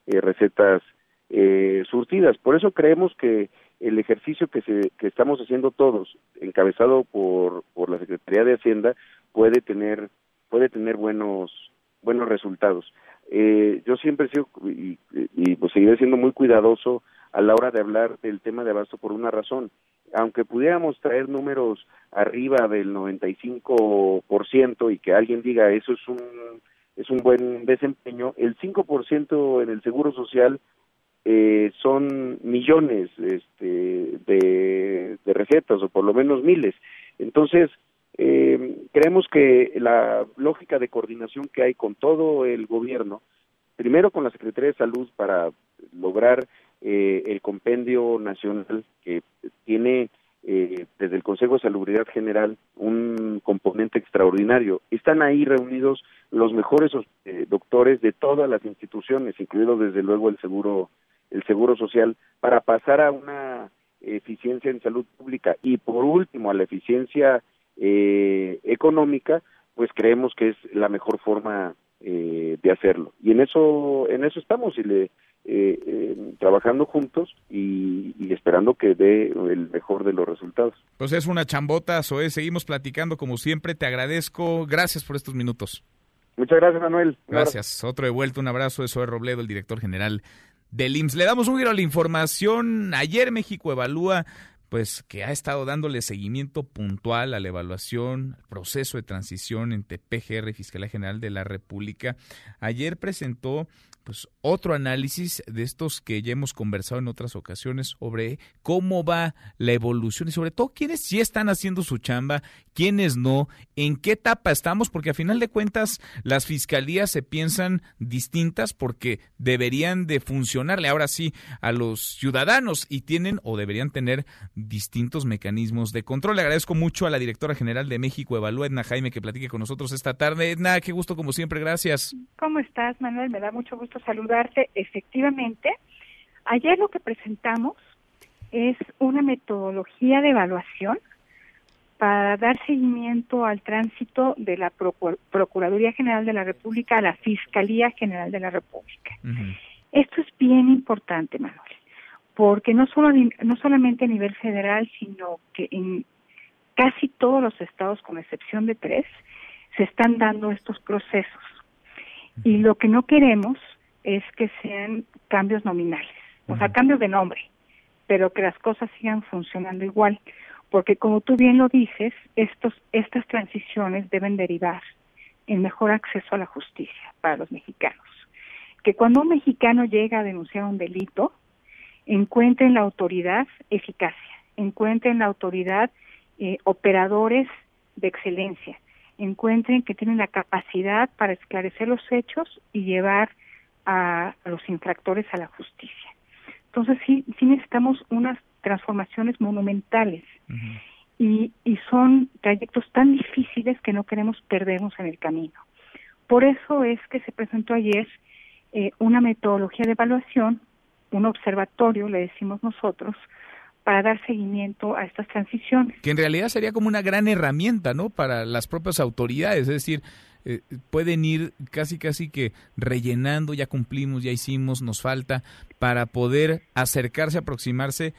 eh, recetas eh, surtidas. Por eso creemos que el ejercicio que, se, que estamos haciendo todos, encabezado por, por la Secretaría de Hacienda, puede tener puede tener buenos buenos resultados. Eh, yo siempre he sido y, y pues seguiré siendo muy cuidadoso a la hora de hablar del tema de abasto por una razón aunque pudiéramos traer números arriba del 95% y que alguien diga eso es un es un buen desempeño, el 5% en el Seguro Social eh, son millones este, de, de, recetas o por lo menos miles. Entonces, eh, creemos que la lógica de coordinación que hay con todo el gobierno, primero con la Secretaría de Salud para lograr eh, el compendio nacional que tiene eh, desde el Consejo de Salubridad General un componente extraordinario. Están ahí reunidos los mejores eh, doctores de todas las instituciones, incluido desde luego el seguro el seguro social, para pasar a una eficiencia en salud pública y por último a la eficiencia eh, económica, pues creemos que es la mejor forma eh, de hacerlo. Y en eso en eso estamos y le eh, eh, trabajando juntos y, esperando que dé el mejor de los resultados. Pues es una chambota, Zoe. Seguimos platicando como siempre. Te agradezco. Gracias por estos minutos. Muchas gracias, Manuel. Gracias. Otro de vuelta. Un abrazo de Zoe Robledo, el director general del IMSS. Le damos un giro a la información. Ayer México evalúa pues que ha estado dándole seguimiento puntual a la evaluación, proceso de transición entre PGR y Fiscalía General de la República. Ayer presentó pues otro análisis de estos que ya hemos conversado en otras ocasiones sobre cómo va la evolución y sobre todo quiénes sí están haciendo su chamba, quiénes no, en qué etapa estamos, porque a final de cuentas las fiscalías se piensan distintas porque deberían de funcionarle ahora sí a los ciudadanos y tienen o deberían tener distintos mecanismos de control. Le agradezco mucho a la directora general de México, Evalúa Edna Jaime, que platique con nosotros esta tarde. Edna, qué gusto como siempre, gracias. ¿Cómo estás, Manuel? Me da mucho gusto saludarte. Efectivamente, ayer lo que presentamos es una metodología de evaluación para dar seguimiento al tránsito de la Procuraduría General de la República a la Fiscalía General de la República. Esto es bien importante, Manuel, porque no, solo, no solamente a nivel federal, sino que en casi todos los estados, con excepción de tres, se están dando estos procesos. Y lo que no queremos es que sean cambios nominales, o sea, cambios de nombre, pero que las cosas sigan funcionando igual, porque como tú bien lo dices, estos estas transiciones deben derivar en mejor acceso a la justicia para los mexicanos. Que cuando un mexicano llega a denunciar un delito, encuentre en la autoridad eficacia, encuentre en la autoridad eh, operadores de excelencia, encuentren que tienen la capacidad para esclarecer los hechos y llevar a, los infractores a la justicia. Entonces sí, sí necesitamos unas transformaciones monumentales y, y son trayectos tan difíciles que no queremos perdernos en el camino. Por eso es que se presentó ayer eh, una metodología de evaluación, un observatorio, le decimos nosotros, para dar seguimiento a estas transiciones. Que en realidad sería como una gran herramienta, ¿no? Para las propias autoridades, es decir, eh, pueden ir casi casi que rellenando, ya cumplimos, ya hicimos, nos falta, para poder acercarse, aproximarse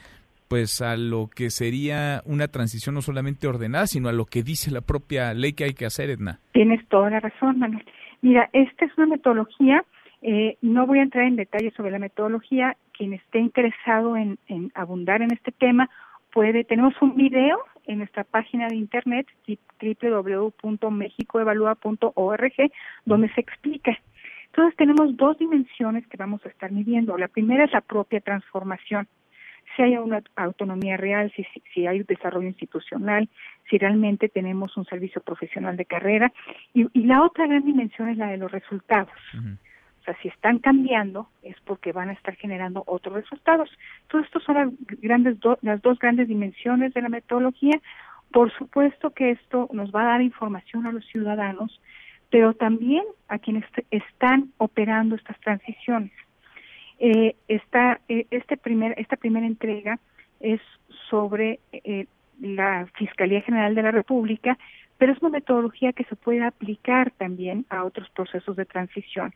pues a lo que sería una transición no solamente ordenada, sino a lo que dice la propia ley que hay que hacer, Edna. Tienes toda la razón, Manuel. Mira, esta es una metodología, eh, no voy a entrar en detalles sobre la metodología, quien esté interesado en, en abundar en este tema, puede, tenemos un video en nuestra página de internet www.mexicoevalúa.org donde se explica. Entonces tenemos dos dimensiones que vamos a estar midiendo. La primera es la propia transformación si hay una autonomía real, si, si, hay desarrollo institucional, si realmente tenemos un servicio profesional de carrera. Y la otra gran dimensión es la de los resultados. O sea, si están cambiando es porque van a estar generando otros resultados. Todo esto son las, dos grandes dimensiones de la metodología. Por supuesto que esto nos va a dar información a los ciudadanos, pero también a quienes están operando estas transiciones. Eh, esta, eh, este primer, esta primera entrega es sobre eh, la Fiscalía General de la República, pero es una metodología que se puede aplicar también a otros procesos de transición.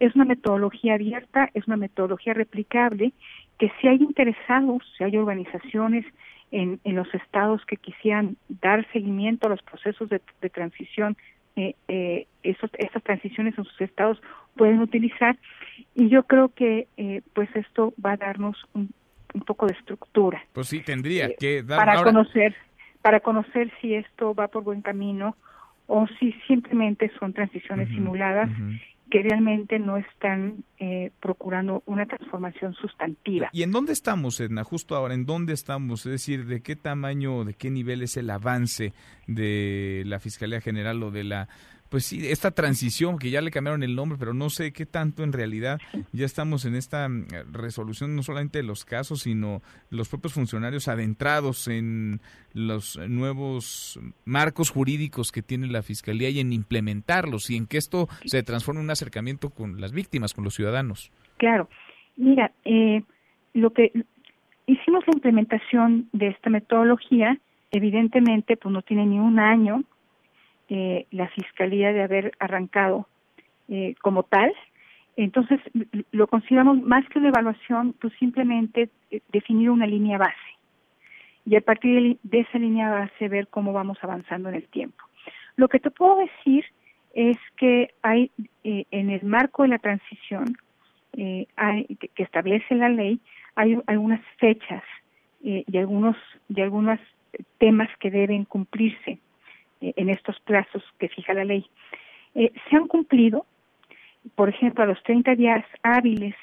Es una metodología abierta, es una metodología replicable, que si hay interesados, si hay organizaciones en, en los estados que quisieran dar seguimiento a los procesos de, de transición eh, eh, esos, esas transiciones en sus estados pueden utilizar y yo creo que eh, pues esto va a darnos un, un, poco de estructura. Pues sí, tendría eh, que dar para conocer para conocer si esto va por buen camino o si simplemente son transiciones uh -huh, simuladas uh -huh que realmente no están eh, procurando una transformación sustantiva. ¿Y en dónde estamos, Edna? Justo ahora, ¿en dónde estamos? Es decir, ¿de qué tamaño, de qué nivel es el avance de la Fiscalía General o de la pues sí, esta transición que ya le cambiaron el nombre, pero no sé qué tanto en realidad ya estamos en esta mm, resolución no solamente de los casos, sino los propios funcionarios adentrados en los nuevos marcos jurídicos que tiene la Fiscalía y en implementarlos y en que esto se transforme en un acercamiento con las víctimas, con los ciudadanos. Claro, mira, eh, lo que hicimos la implementación de esta metodología, evidentemente pues no tiene ni un año, eh, la fiscalía de haber arrancado eh, como tal. Entonces, lo consideramos más que una evaluación, pues simplemente eh, definir una línea base y a partir de, esa línea base ver cómo vamos avanzando en el tiempo. Lo que te puedo decir es que hay eh, en el marco de la transición eh, hay, que, establece la ley hay algunas fechas y algunos y algunos temas que deben cumplirse en estos plazos que fija la ley. Eh, se han cumplido, por ejemplo, a los 30 días hábiles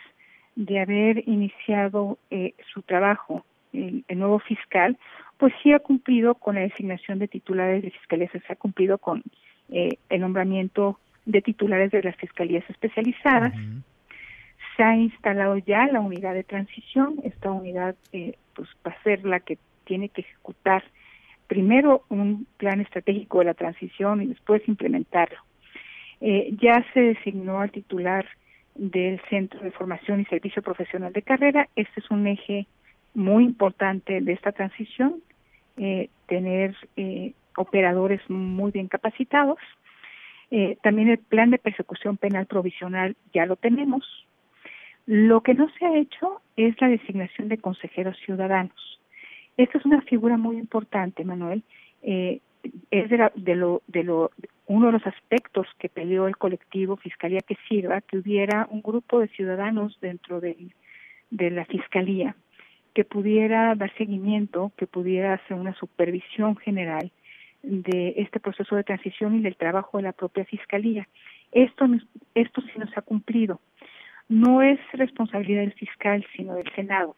de haber iniciado eh, su trabajo el, el, nuevo fiscal, pues sí ha cumplido con la designación de titulares de fiscalías, se ha cumplido con eh, el nombramiento de titulares de las fiscalías especializadas. Uh -huh. Se ha instalado ya la unidad de transición, esta unidad eh, pues va a ser la que tiene que ejecutar primero un plan estratégico de la transición y después implementarlo. Eh, ya se designó al titular del Centro de Formación y Servicio Profesional de Carrera. Este es un eje muy importante de esta transición, eh, tener eh, operadores muy bien capacitados. Eh, también el plan de persecución penal provisional ya lo tenemos. Lo que no se ha hecho es la designación de consejeros ciudadanos. Esta es una figura muy importante, Manuel. Eh, es de, la, de, lo, de lo, uno de los aspectos que peleó el colectivo Fiscalía que Sirva, que hubiera un grupo de ciudadanos dentro de, la Fiscalía que pudiera dar seguimiento, que pudiera hacer una supervisión general de este proceso de transición y del trabajo de la propia Fiscalía. Esto, esto sí nos ha cumplido. No es responsabilidad del fiscal, sino del Senado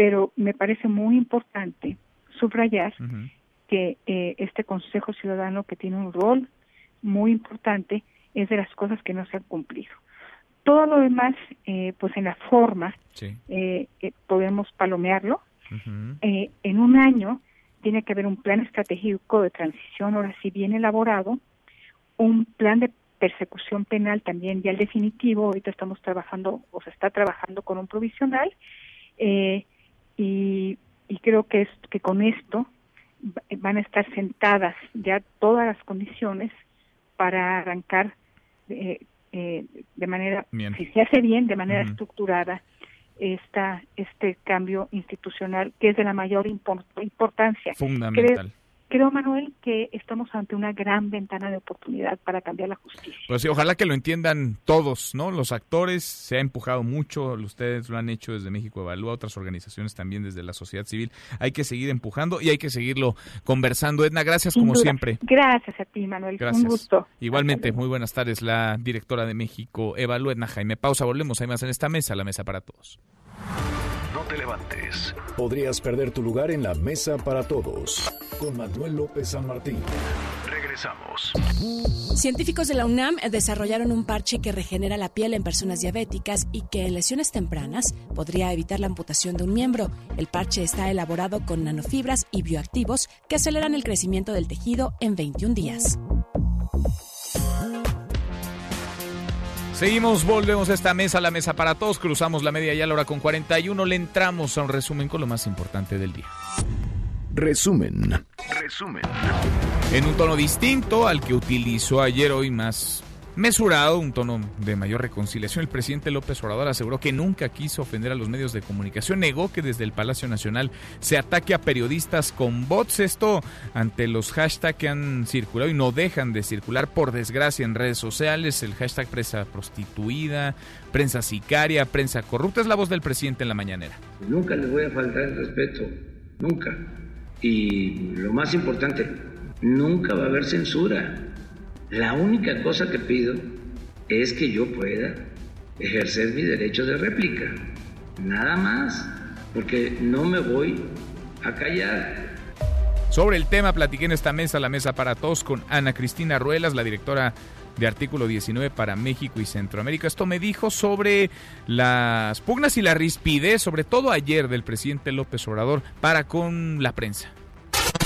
pero me parece muy importante subrayar uh -huh. que eh, este Consejo Ciudadano, que tiene un rol muy importante, es de las cosas que no se han cumplido. Todo lo demás eh, pues en la forma eh, podemos palomearlo. Eh, en un año tiene que haber un plan estratégico de transición, ahora sí bien elaborado, un plan de persecución penal también ya el definitivo, ahorita estamos trabajando o se está trabajando con un provisional y, y creo que, es, que con esto van a estar sentadas ya todas las condiciones para arrancar eh, eh, de manera, si se hace bien, de manera estructurada, esta, este cambio institucional que es de la mayor importancia. Fundamental. Creo, Manuel, que estamos ante una gran ventana de oportunidad para cambiar la justicia. Pues sí, ojalá que lo entiendan todos, ¿no? Los actores, se ha empujado mucho, ustedes lo han hecho desde México Evalúa, otras organizaciones también desde la sociedad civil. Hay que seguir empujando y hay que seguirlo conversando. Edna, gracias como siempre. Gracias a ti, Manuel. Gracias. Un gusto. Igualmente, muy buenas tardes, la directora de México Evalúa, Edna Jaime. Pausa, volvemos. Hay más en esta mesa, la mesa para todos. No te levantes. Podrías perder tu lugar en la mesa para todos. Con Manuel López San Martín. Regresamos. Científicos de la UNAM desarrollaron un parche que regenera la piel en personas diabéticas y que en lesiones tempranas podría evitar la amputación de un miembro. El parche está elaborado con nanofibras y bioactivos que aceleran el crecimiento del tejido en 21 días. Seguimos, volvemos a esta mesa, la mesa para todos, cruzamos la media ya a la hora con 41, le entramos a un resumen con lo más importante del día. Resumen. Resumen. En un tono distinto al que utilizó ayer, hoy más mesurado, un tono de mayor reconciliación. El presidente López Obrador aseguró que nunca quiso ofender a los medios de comunicación. Negó que desde el Palacio Nacional se ataque a periodistas con bots. Esto ante los hashtags que han circulado y no dejan de circular, por desgracia, en redes sociales. El hashtag prensa prostituida, prensa sicaria, prensa corrupta. Es la voz del presidente en la mañanera. Nunca les voy a faltar el respeto. Nunca. Y lo más importante, nunca va a haber censura la única cosa que pido es que yo pueda ejercer mi derecho de réplica. Nada más, porque no me voy a callar. Sobre el tema platiqué en esta mesa, la mesa para todos, con Ana Cristina Ruelas, la directora de artículo 19 para México y Centroamérica. Esto me dijo sobre las pugnas y la rispidez, sobre todo ayer del presidente López Obrador, para con la prensa.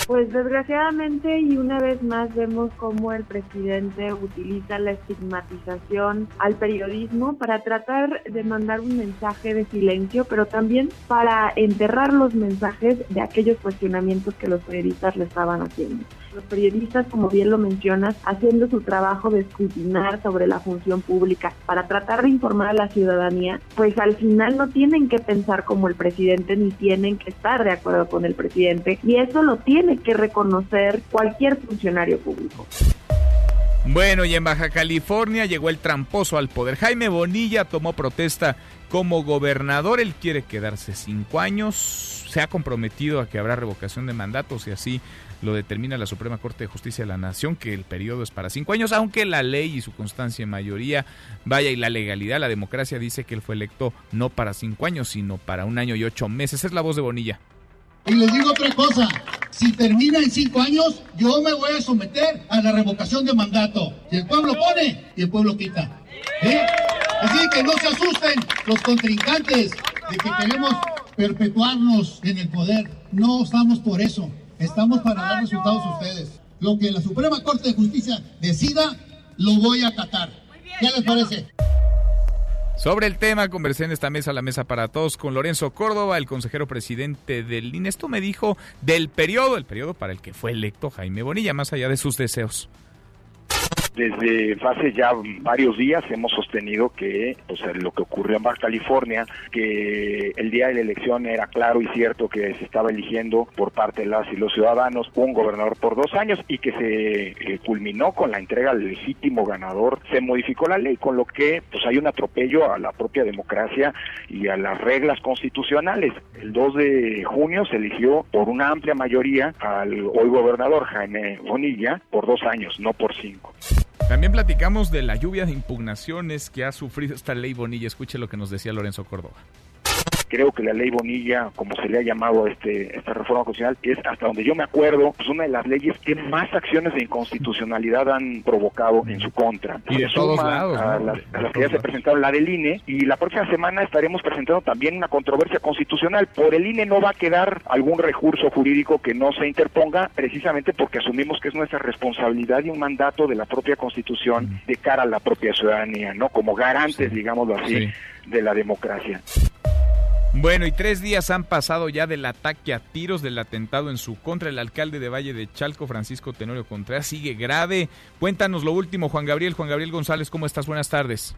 Pues desgraciadamente y una vez más vemos cómo el presidente utiliza la estigmatización al periodismo para tratar de mandar un mensaje de silencio, pero también para enterrar los mensajes de aquellos cuestionamientos que los periodistas le estaban haciendo los periodistas, como bien lo mencionas, haciendo su trabajo de escrutinar sobre la función pública para tratar de informar a la ciudadanía, pues al final no tienen que pensar como el presidente ni tienen que estar de acuerdo con el presidente y eso lo tiene que reconocer cualquier funcionario público. Bueno, y en Baja California llegó el tramposo al poder. Jaime Bonilla tomó protesta como gobernador. Él quiere quedarse cinco años. Se ha comprometido a que habrá revocación de mandatos y así lo determina la Suprema Corte de Justicia de la Nación, que el periodo es para cinco años, aunque la ley y su constancia en mayoría, vaya, y la legalidad, la democracia dice que él fue electo no para cinco años, sino para un año y ocho meses. Es la voz de Bonilla. Y les digo otra cosa, si termina en cinco años, yo me voy a someter a la revocación de mandato. Si el pueblo pone y el pueblo quita. Así que no se asusten los contrincantes de que queremos perpetuarnos en el poder. No estamos por eso. Estamos para dar resultados a ustedes. Lo que la Suprema Corte de Justicia decida, lo voy a acatar. ¿Qué les parece? Sobre el tema, conversé en esta mesa, la mesa para todos, con Lorenzo Córdoba, el consejero presidente del INE. Esto me dijo del periodo, el periodo para el que fue electo Jaime Bonilla, más allá de sus deseos. Desde hace ya varios días hemos sostenido que sea, lo que ocurrió en Baja California, que el día de la elección era claro y cierto que se estaba eligiendo por parte de las y los ciudadanos un gobernador por dos años y que se eh, culminó con la entrega al legítimo ganador, se modificó la ley, con lo que pues hay un atropello a la propia democracia y a las reglas constitucionales. El 2 de junio se eligió por una amplia mayoría al hoy gobernador Jaime Bonilla por dos años, no por cinco. También platicamos de la lluvia de impugnaciones que ha sufrido esta ley Bonilla. Escuche lo que nos decía Lorenzo Córdoba creo que la ley Bonilla, como se le ha llamado a este, esta reforma constitucional, es hasta donde yo me acuerdo, pues una de las leyes que más acciones de inconstitucionalidad han provocado en su contra. Y de todos lados, a ¿no? las, a De las que ya se presentaron, la del INE, y la próxima semana estaremos presentando también una controversia constitucional. Por el INE no va a quedar algún recurso jurídico que no se interponga, precisamente porque asumimos que es nuestra responsabilidad y un mandato de la propia Constitución de cara a la propia ciudadanía, ¿no? Como garantes, digámoslo así, Sí. de la democracia. Bueno, y tres días han pasado ya del ataque a tiros del atentado en su contra. El alcalde de Valle de Chalco, Francisco Tenorio Contreras, sigue grave. Cuéntanos lo último, Juan Gabriel. Juan Gabriel González, ¿cómo estás? Buenas tardes.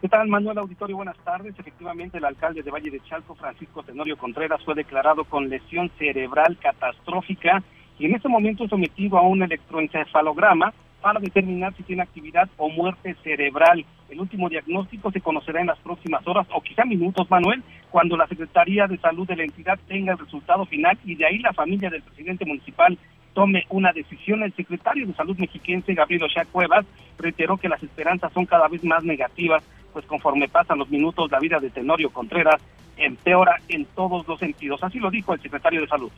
¿Qué tal, Manuel Auditorio? Buenas tardes. Efectivamente, el alcalde de Valle de Chalco, Francisco Tenorio Contreras, fue declarado con lesión cerebral catastrófica y en este momento sometido a un electroencefalograma para determinar si tiene actividad o muerte cerebral. El último diagnóstico se conocerá en las próximas horas o quizá minutos, Manuel, cuando la Secretaría de Salud de la entidad tenga el resultado final y de ahí la familia del presidente municipal tome una decisión. El secretario de Salud mexiquense, Gabriel Ochoa Cuevas, reiteró que las esperanzas son cada vez más negativas, pues conforme pasan los minutos, la vida de Tenorio Contreras empeora en todos los sentidos. Así lo dijo el secretario de Salud.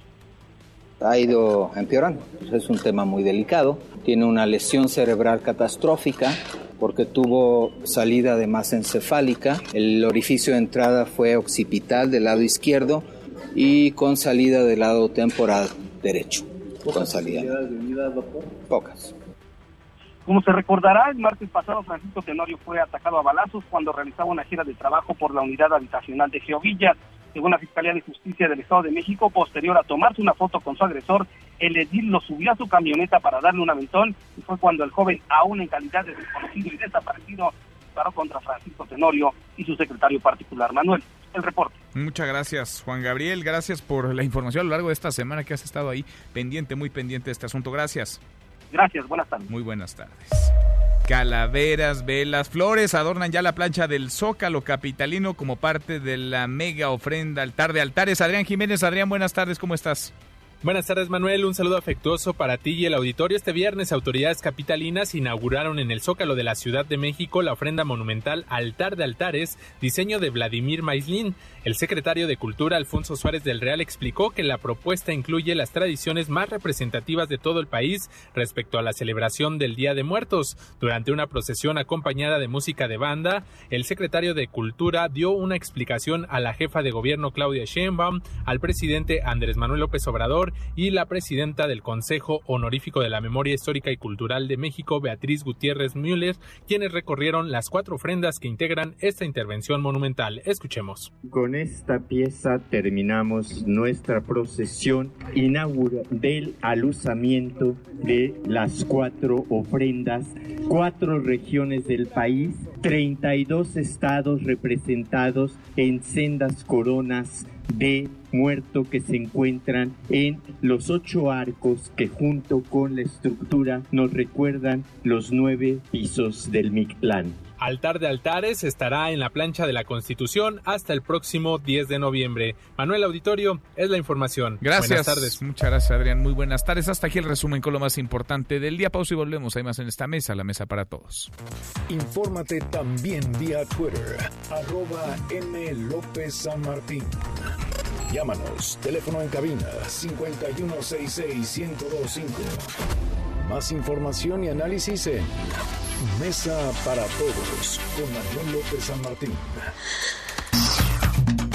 Ha ido empeorando. Es un tema muy delicado. Tiene una lesión cerebral catastrófica porque tuvo salida de masa encefálica. El orificio de entrada fue occipital del lado izquierdo y con salida del lado temporal derecho. Con salida. Pocas. Como se recordará, el martes pasado Francisco Tenorio fue atacado a balazos cuando realizaba una gira de trabajo por la unidad habitacional de Geovillas. Según la Fiscalía de Justicia del Estado de México, posterior a tomarse una foto con su agresor, el edil lo subió a su camioneta para darle un aventón y fue cuando el joven, aún en calidad de desconocido y desaparecido, disparó contra Francisco Tenorio y su secretario particular. Manuel, el reporte. Muchas gracias, Juan Gabriel. Gracias por la información a lo largo de esta semana que has estado ahí pendiente, muy pendiente de este asunto. Gracias. Gracias, buenas tardes. Muy buenas tardes. Calaveras, velas, flores adornan ya la plancha del Zócalo capitalino como parte de la mega ofrenda altar de altares. Adrián Jiménez, Adrián, buenas tardes, ¿cómo estás? Buenas tardes Manuel, un saludo afectuoso para ti y el auditorio. Este viernes autoridades capitalinas inauguraron en el Zócalo de la Ciudad de México la ofrenda monumental Altar de Altares, diseño de Vladimir Maislin. El secretario de Cultura Alfonso Suárez del Real explicó que la propuesta incluye las tradiciones más representativas de todo el país respecto a la celebración del Día de Muertos. Durante una procesión acompañada de música de banda, el secretario de Cultura dio una explicación a la jefa de gobierno Claudia Sheinbaum, al presidente Andrés Manuel López Obrador y la presidenta del Consejo Honorífico de la Memoria Histórica y Cultural de México, Beatriz Gutiérrez Müller, quienes recorrieron las cuatro ofrendas que integran esta intervención monumental. Escuchemos. Esta pieza terminamos nuestra procesión inaugural del aluzamiento de las cuatro ofrendas, cuatro regiones del país, 32 estados representados en sendas coronas de muerto que se encuentran en los ocho arcos que junto con la estructura nos recuerdan los nueve pisos del Mictlán. Altar de Altares estará en la plancha de la Constitución hasta el próximo 10 de noviembre. Manuel Auditorio, es la información. Gracias. Buenas tardes. Muchas gracias, Adrián. Muy buenas tardes. Hasta aquí el resumen con lo más importante del día. Pausa y volvemos. Hay más en esta mesa, la mesa para todos. Infórmate también vía Twitter, arroba M. López San Martín. Llámanos, teléfono en cabina 5166-1025. Más información y análisis en Mesa para Todos con Manuel López San Martín.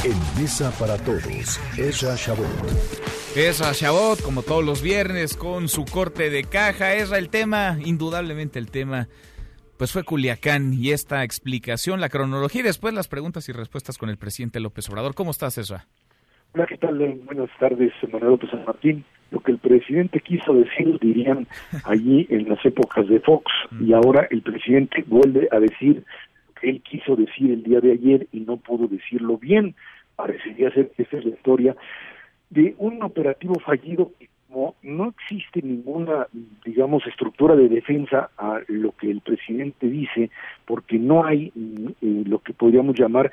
En Mesa para Todos, Esra Chabot. Esra Chabot, como todos los viernes, con su corte de caja. Esra, el tema, indudablemente el tema, pues fue Culiacán y esta explicación, la cronología y después las preguntas y respuestas con el presidente López Obrador. ¿Cómo estás, Esra? Hola, ¿qué tal? Buenas tardes, Manuel López San Martín. Lo que el presidente quiso decir, dirían allí en las épocas de Fox, y ahora el presidente vuelve a decir lo que él quiso decir el día de ayer y no pudo decirlo bien. Parecería ser que esta es la historia de un operativo fallido que, no existe ninguna, digamos, estructura de defensa a lo que el presidente dice, porque no hay eh, lo que podríamos llamar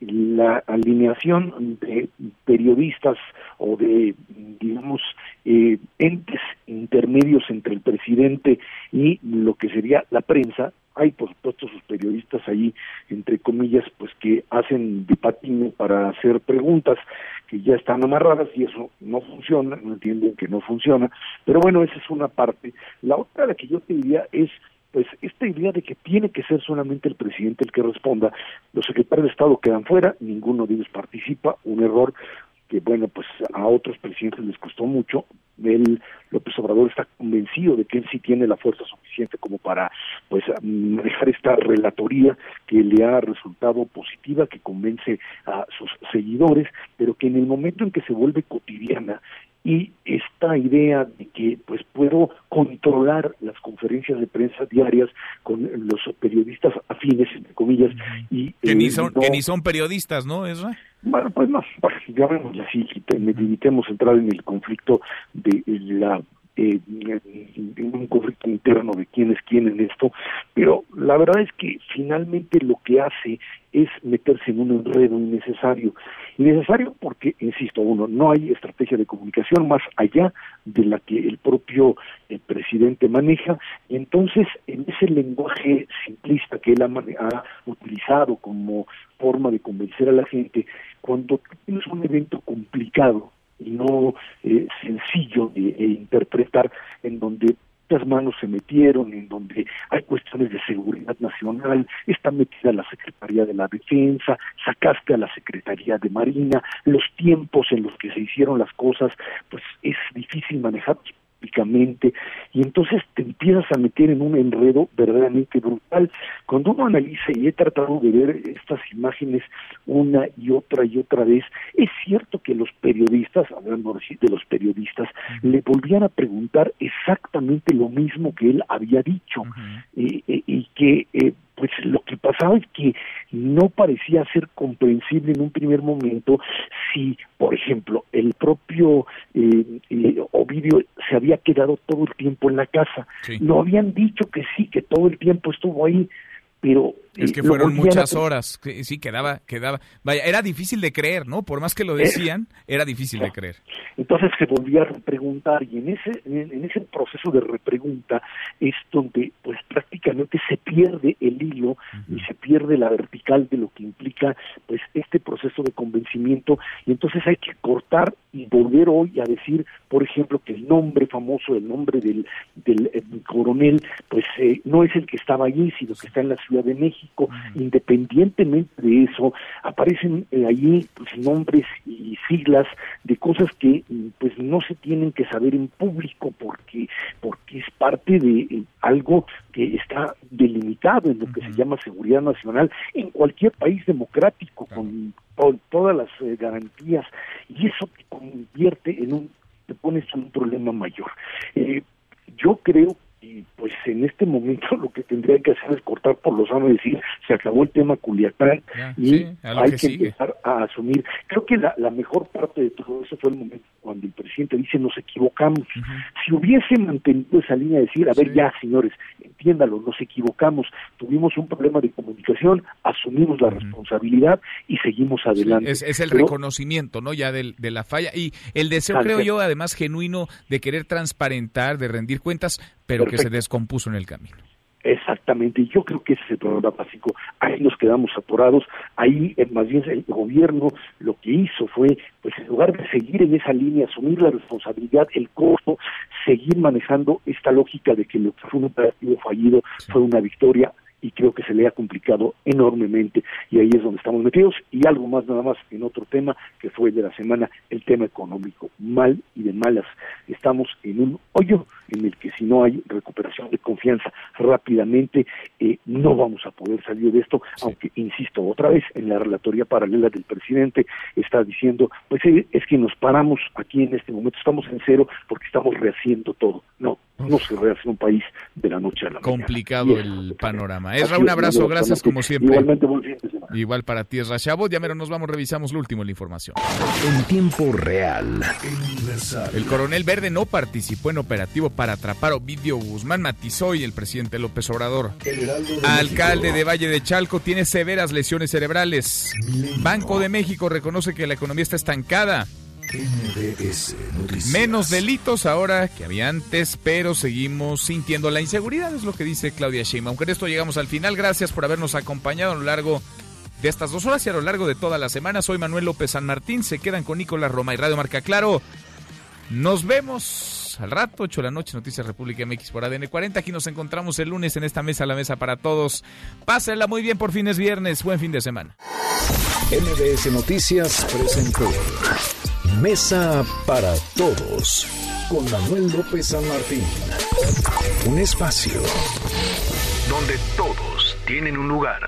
la alineación de periodistas o de, digamos, eh, entes intermedios entre el presidente y lo que sería la prensa, hay por supuesto sus periodistas ahí, entre comillas, pues que hacen de patine para hacer preguntas que ya están amarradas y eso no funciona, no entienden que no funciona, pero bueno, esa es una parte. La otra la que yo te diría es pues esta idea de que tiene que ser solamente el presidente el que responda, los secretarios de Estado quedan fuera, ninguno de ellos participa, un error que bueno, pues a otros presidentes les costó mucho. Él, López Obrador está convencido de que él sí tiene la fuerza suficiente como para pues manejar esta relatoría que le ha resultado positiva, que convence a sus seguidores, pero que en el momento en que se vuelve cotidiana y esta idea de que pues puedo controlar las conferencias de prensa diarias con los periodistas afines entre comillas y que ni eh, son no- que ni son periodistas, ¿no? Eso. bueno, pues no, pues, llamémosle así, evitemos entrar en el conflicto de la eh, un conflicto interno de quién es quién en esto, pero la verdad es que finalmente lo que hace es meterse en un enredo innecesario. Innecesario porque, insisto, uno, no hay estrategia de comunicación más allá de la que el propio eh, presidente maneja, entonces en ese lenguaje simplista que él ha, ha utilizado como forma de convencer a la gente, cuando tienes un evento complicado no eh, sencillo de, interpretar, en donde muchas manos se metieron, en donde hay cuestiones de seguridad nacional, está metida la Secretaría de la Defensa, sacaste a la Secretaría de Marina, los tiempos en los que se hicieron las cosas, pues es difícil manejar y entonces te empiezas a meter en un enredo verdaderamente brutal. Cuando uno analiza y he tratado de ver estas imágenes una y otra y otra vez, es cierto que los periodistas, hablando de los periodistas, le volvían a preguntar exactamente lo mismo que él había dicho. Eh, eh, y que eh, pues lo que pasaba es que no parecía ser comprensible en un primer momento si, por ejemplo, el propio eh, eh, Ovidio se había quedado todo el tiempo en la casa. No habían dicho que sí, que todo el tiempo estuvo ahí, pero Es eh, que fueron muchas horas. Sí, quedaba, quedaba. Vaya, era difícil de creer, ¿no? Por más que lo decían, era difícil de creer. Entonces se volvía a repreguntar y en ese en, en ese proceso de repregunta es donde pues prácticamente se pierde el hilo y se pierde la vertical de lo que implica pues este proceso de convencimiento y entonces hay que cortar y volver hoy a decir por ejemplo que el nombre famoso el nombre del del eh, coronel pues eh, no es el que estaba allí sino que está en la Ciudad de México independientemente de eso aparecen eh, allí pues, nombres y siglas de cosas que mm, pues no se tienen que saber en público porque porque es parte de eh, algo que está delimitado en lo que se llama seguridad nacional en cualquier país democrático con, todas las eh, garantías y eso te convierte en un te pones en un problema mayor. Eh, yo creo y pues en este momento lo que tendría que hacer es cortar por los y decir se acabó el tema Culiacán y sí, hay que empezar a asumir. Creo que la, la mejor parte de todo eso fue el momento cuando el presidente dice nos equivocamos. Si hubiese mantenido esa línea de decir, a ver ya señores, entiéndalo, nos equivocamos, tuvimos un problema de comunicación, asumimos la responsabilidad y seguimos adelante. Es, es el Pero- reconocimiento, ¿no? Ya del- de la falla y el deseo, creo yo, además genuino de querer transparentar, de rendir cuentas, pero que se descompuso en el camino. Exactamente, y yo creo que ese es el problema básico. Ahí nos quedamos atorados, ahí eh, más bien el gobierno lo que hizo fue, pues en lugar de seguir en esa línea, asumir la responsabilidad, el costo, seguir manejando esta lógica de que lo que fue un operativo fallido fue una victoria y creo que se le ha complicado enormemente y ahí es donde estamos metidos. Y algo más nada más en otro tema que fue el de la semana el tema económico. Mal y de malas. Estamos en un hoyo en el que si no hay recuperación de confianza rápidamente eh, no vamos a poder salir de esto aunque insisto otra vez en la relatoría paralela del presidente está diciendo pues eh, es que nos paramos aquí en este momento estamos en cero porque estamos rehaciendo todo. No no se rehace un país de la noche a la mañana. Complicado Y eso el es Así Ezra, un abrazo, gracias como siempre. Igualmente, buen fin de semana. Igual para ti, Rashabot. Ya mero nos vamos, revisamos lo último en la información. En tiempo real. El coronel Verde no participó en operativo para atrapar a Ovidio Guzmán Matizoy, el presidente López Obrador. Alcalde de Valle de Chalco tiene severas lesiones cerebrales. Banco de México reconoce que la economía está estancada. Menos delitos ahora que había antes, pero seguimos sintiendo la inseguridad, es lo que dice Claudia Sheinbaum. Con esto llegamos al final. Gracias por habernos acompañado a lo largo de estas dos horas y a lo largo de toda la semana. Soy Manuel López San Martín. Se quedan con Nicolás Roma y Radio Marca Claro. Nos vemos al rato, 8 de la noche, Noticias República MX por ADN 40. Aquí nos encontramos el lunes en esta mesa, la mesa para todos. Pásenla muy bien por fines viernes. Buen fin de semana. MBS Noticias presentó Mesa para Todos con Manuel López San Martín. Un espacio Donde todos tienen un lugar.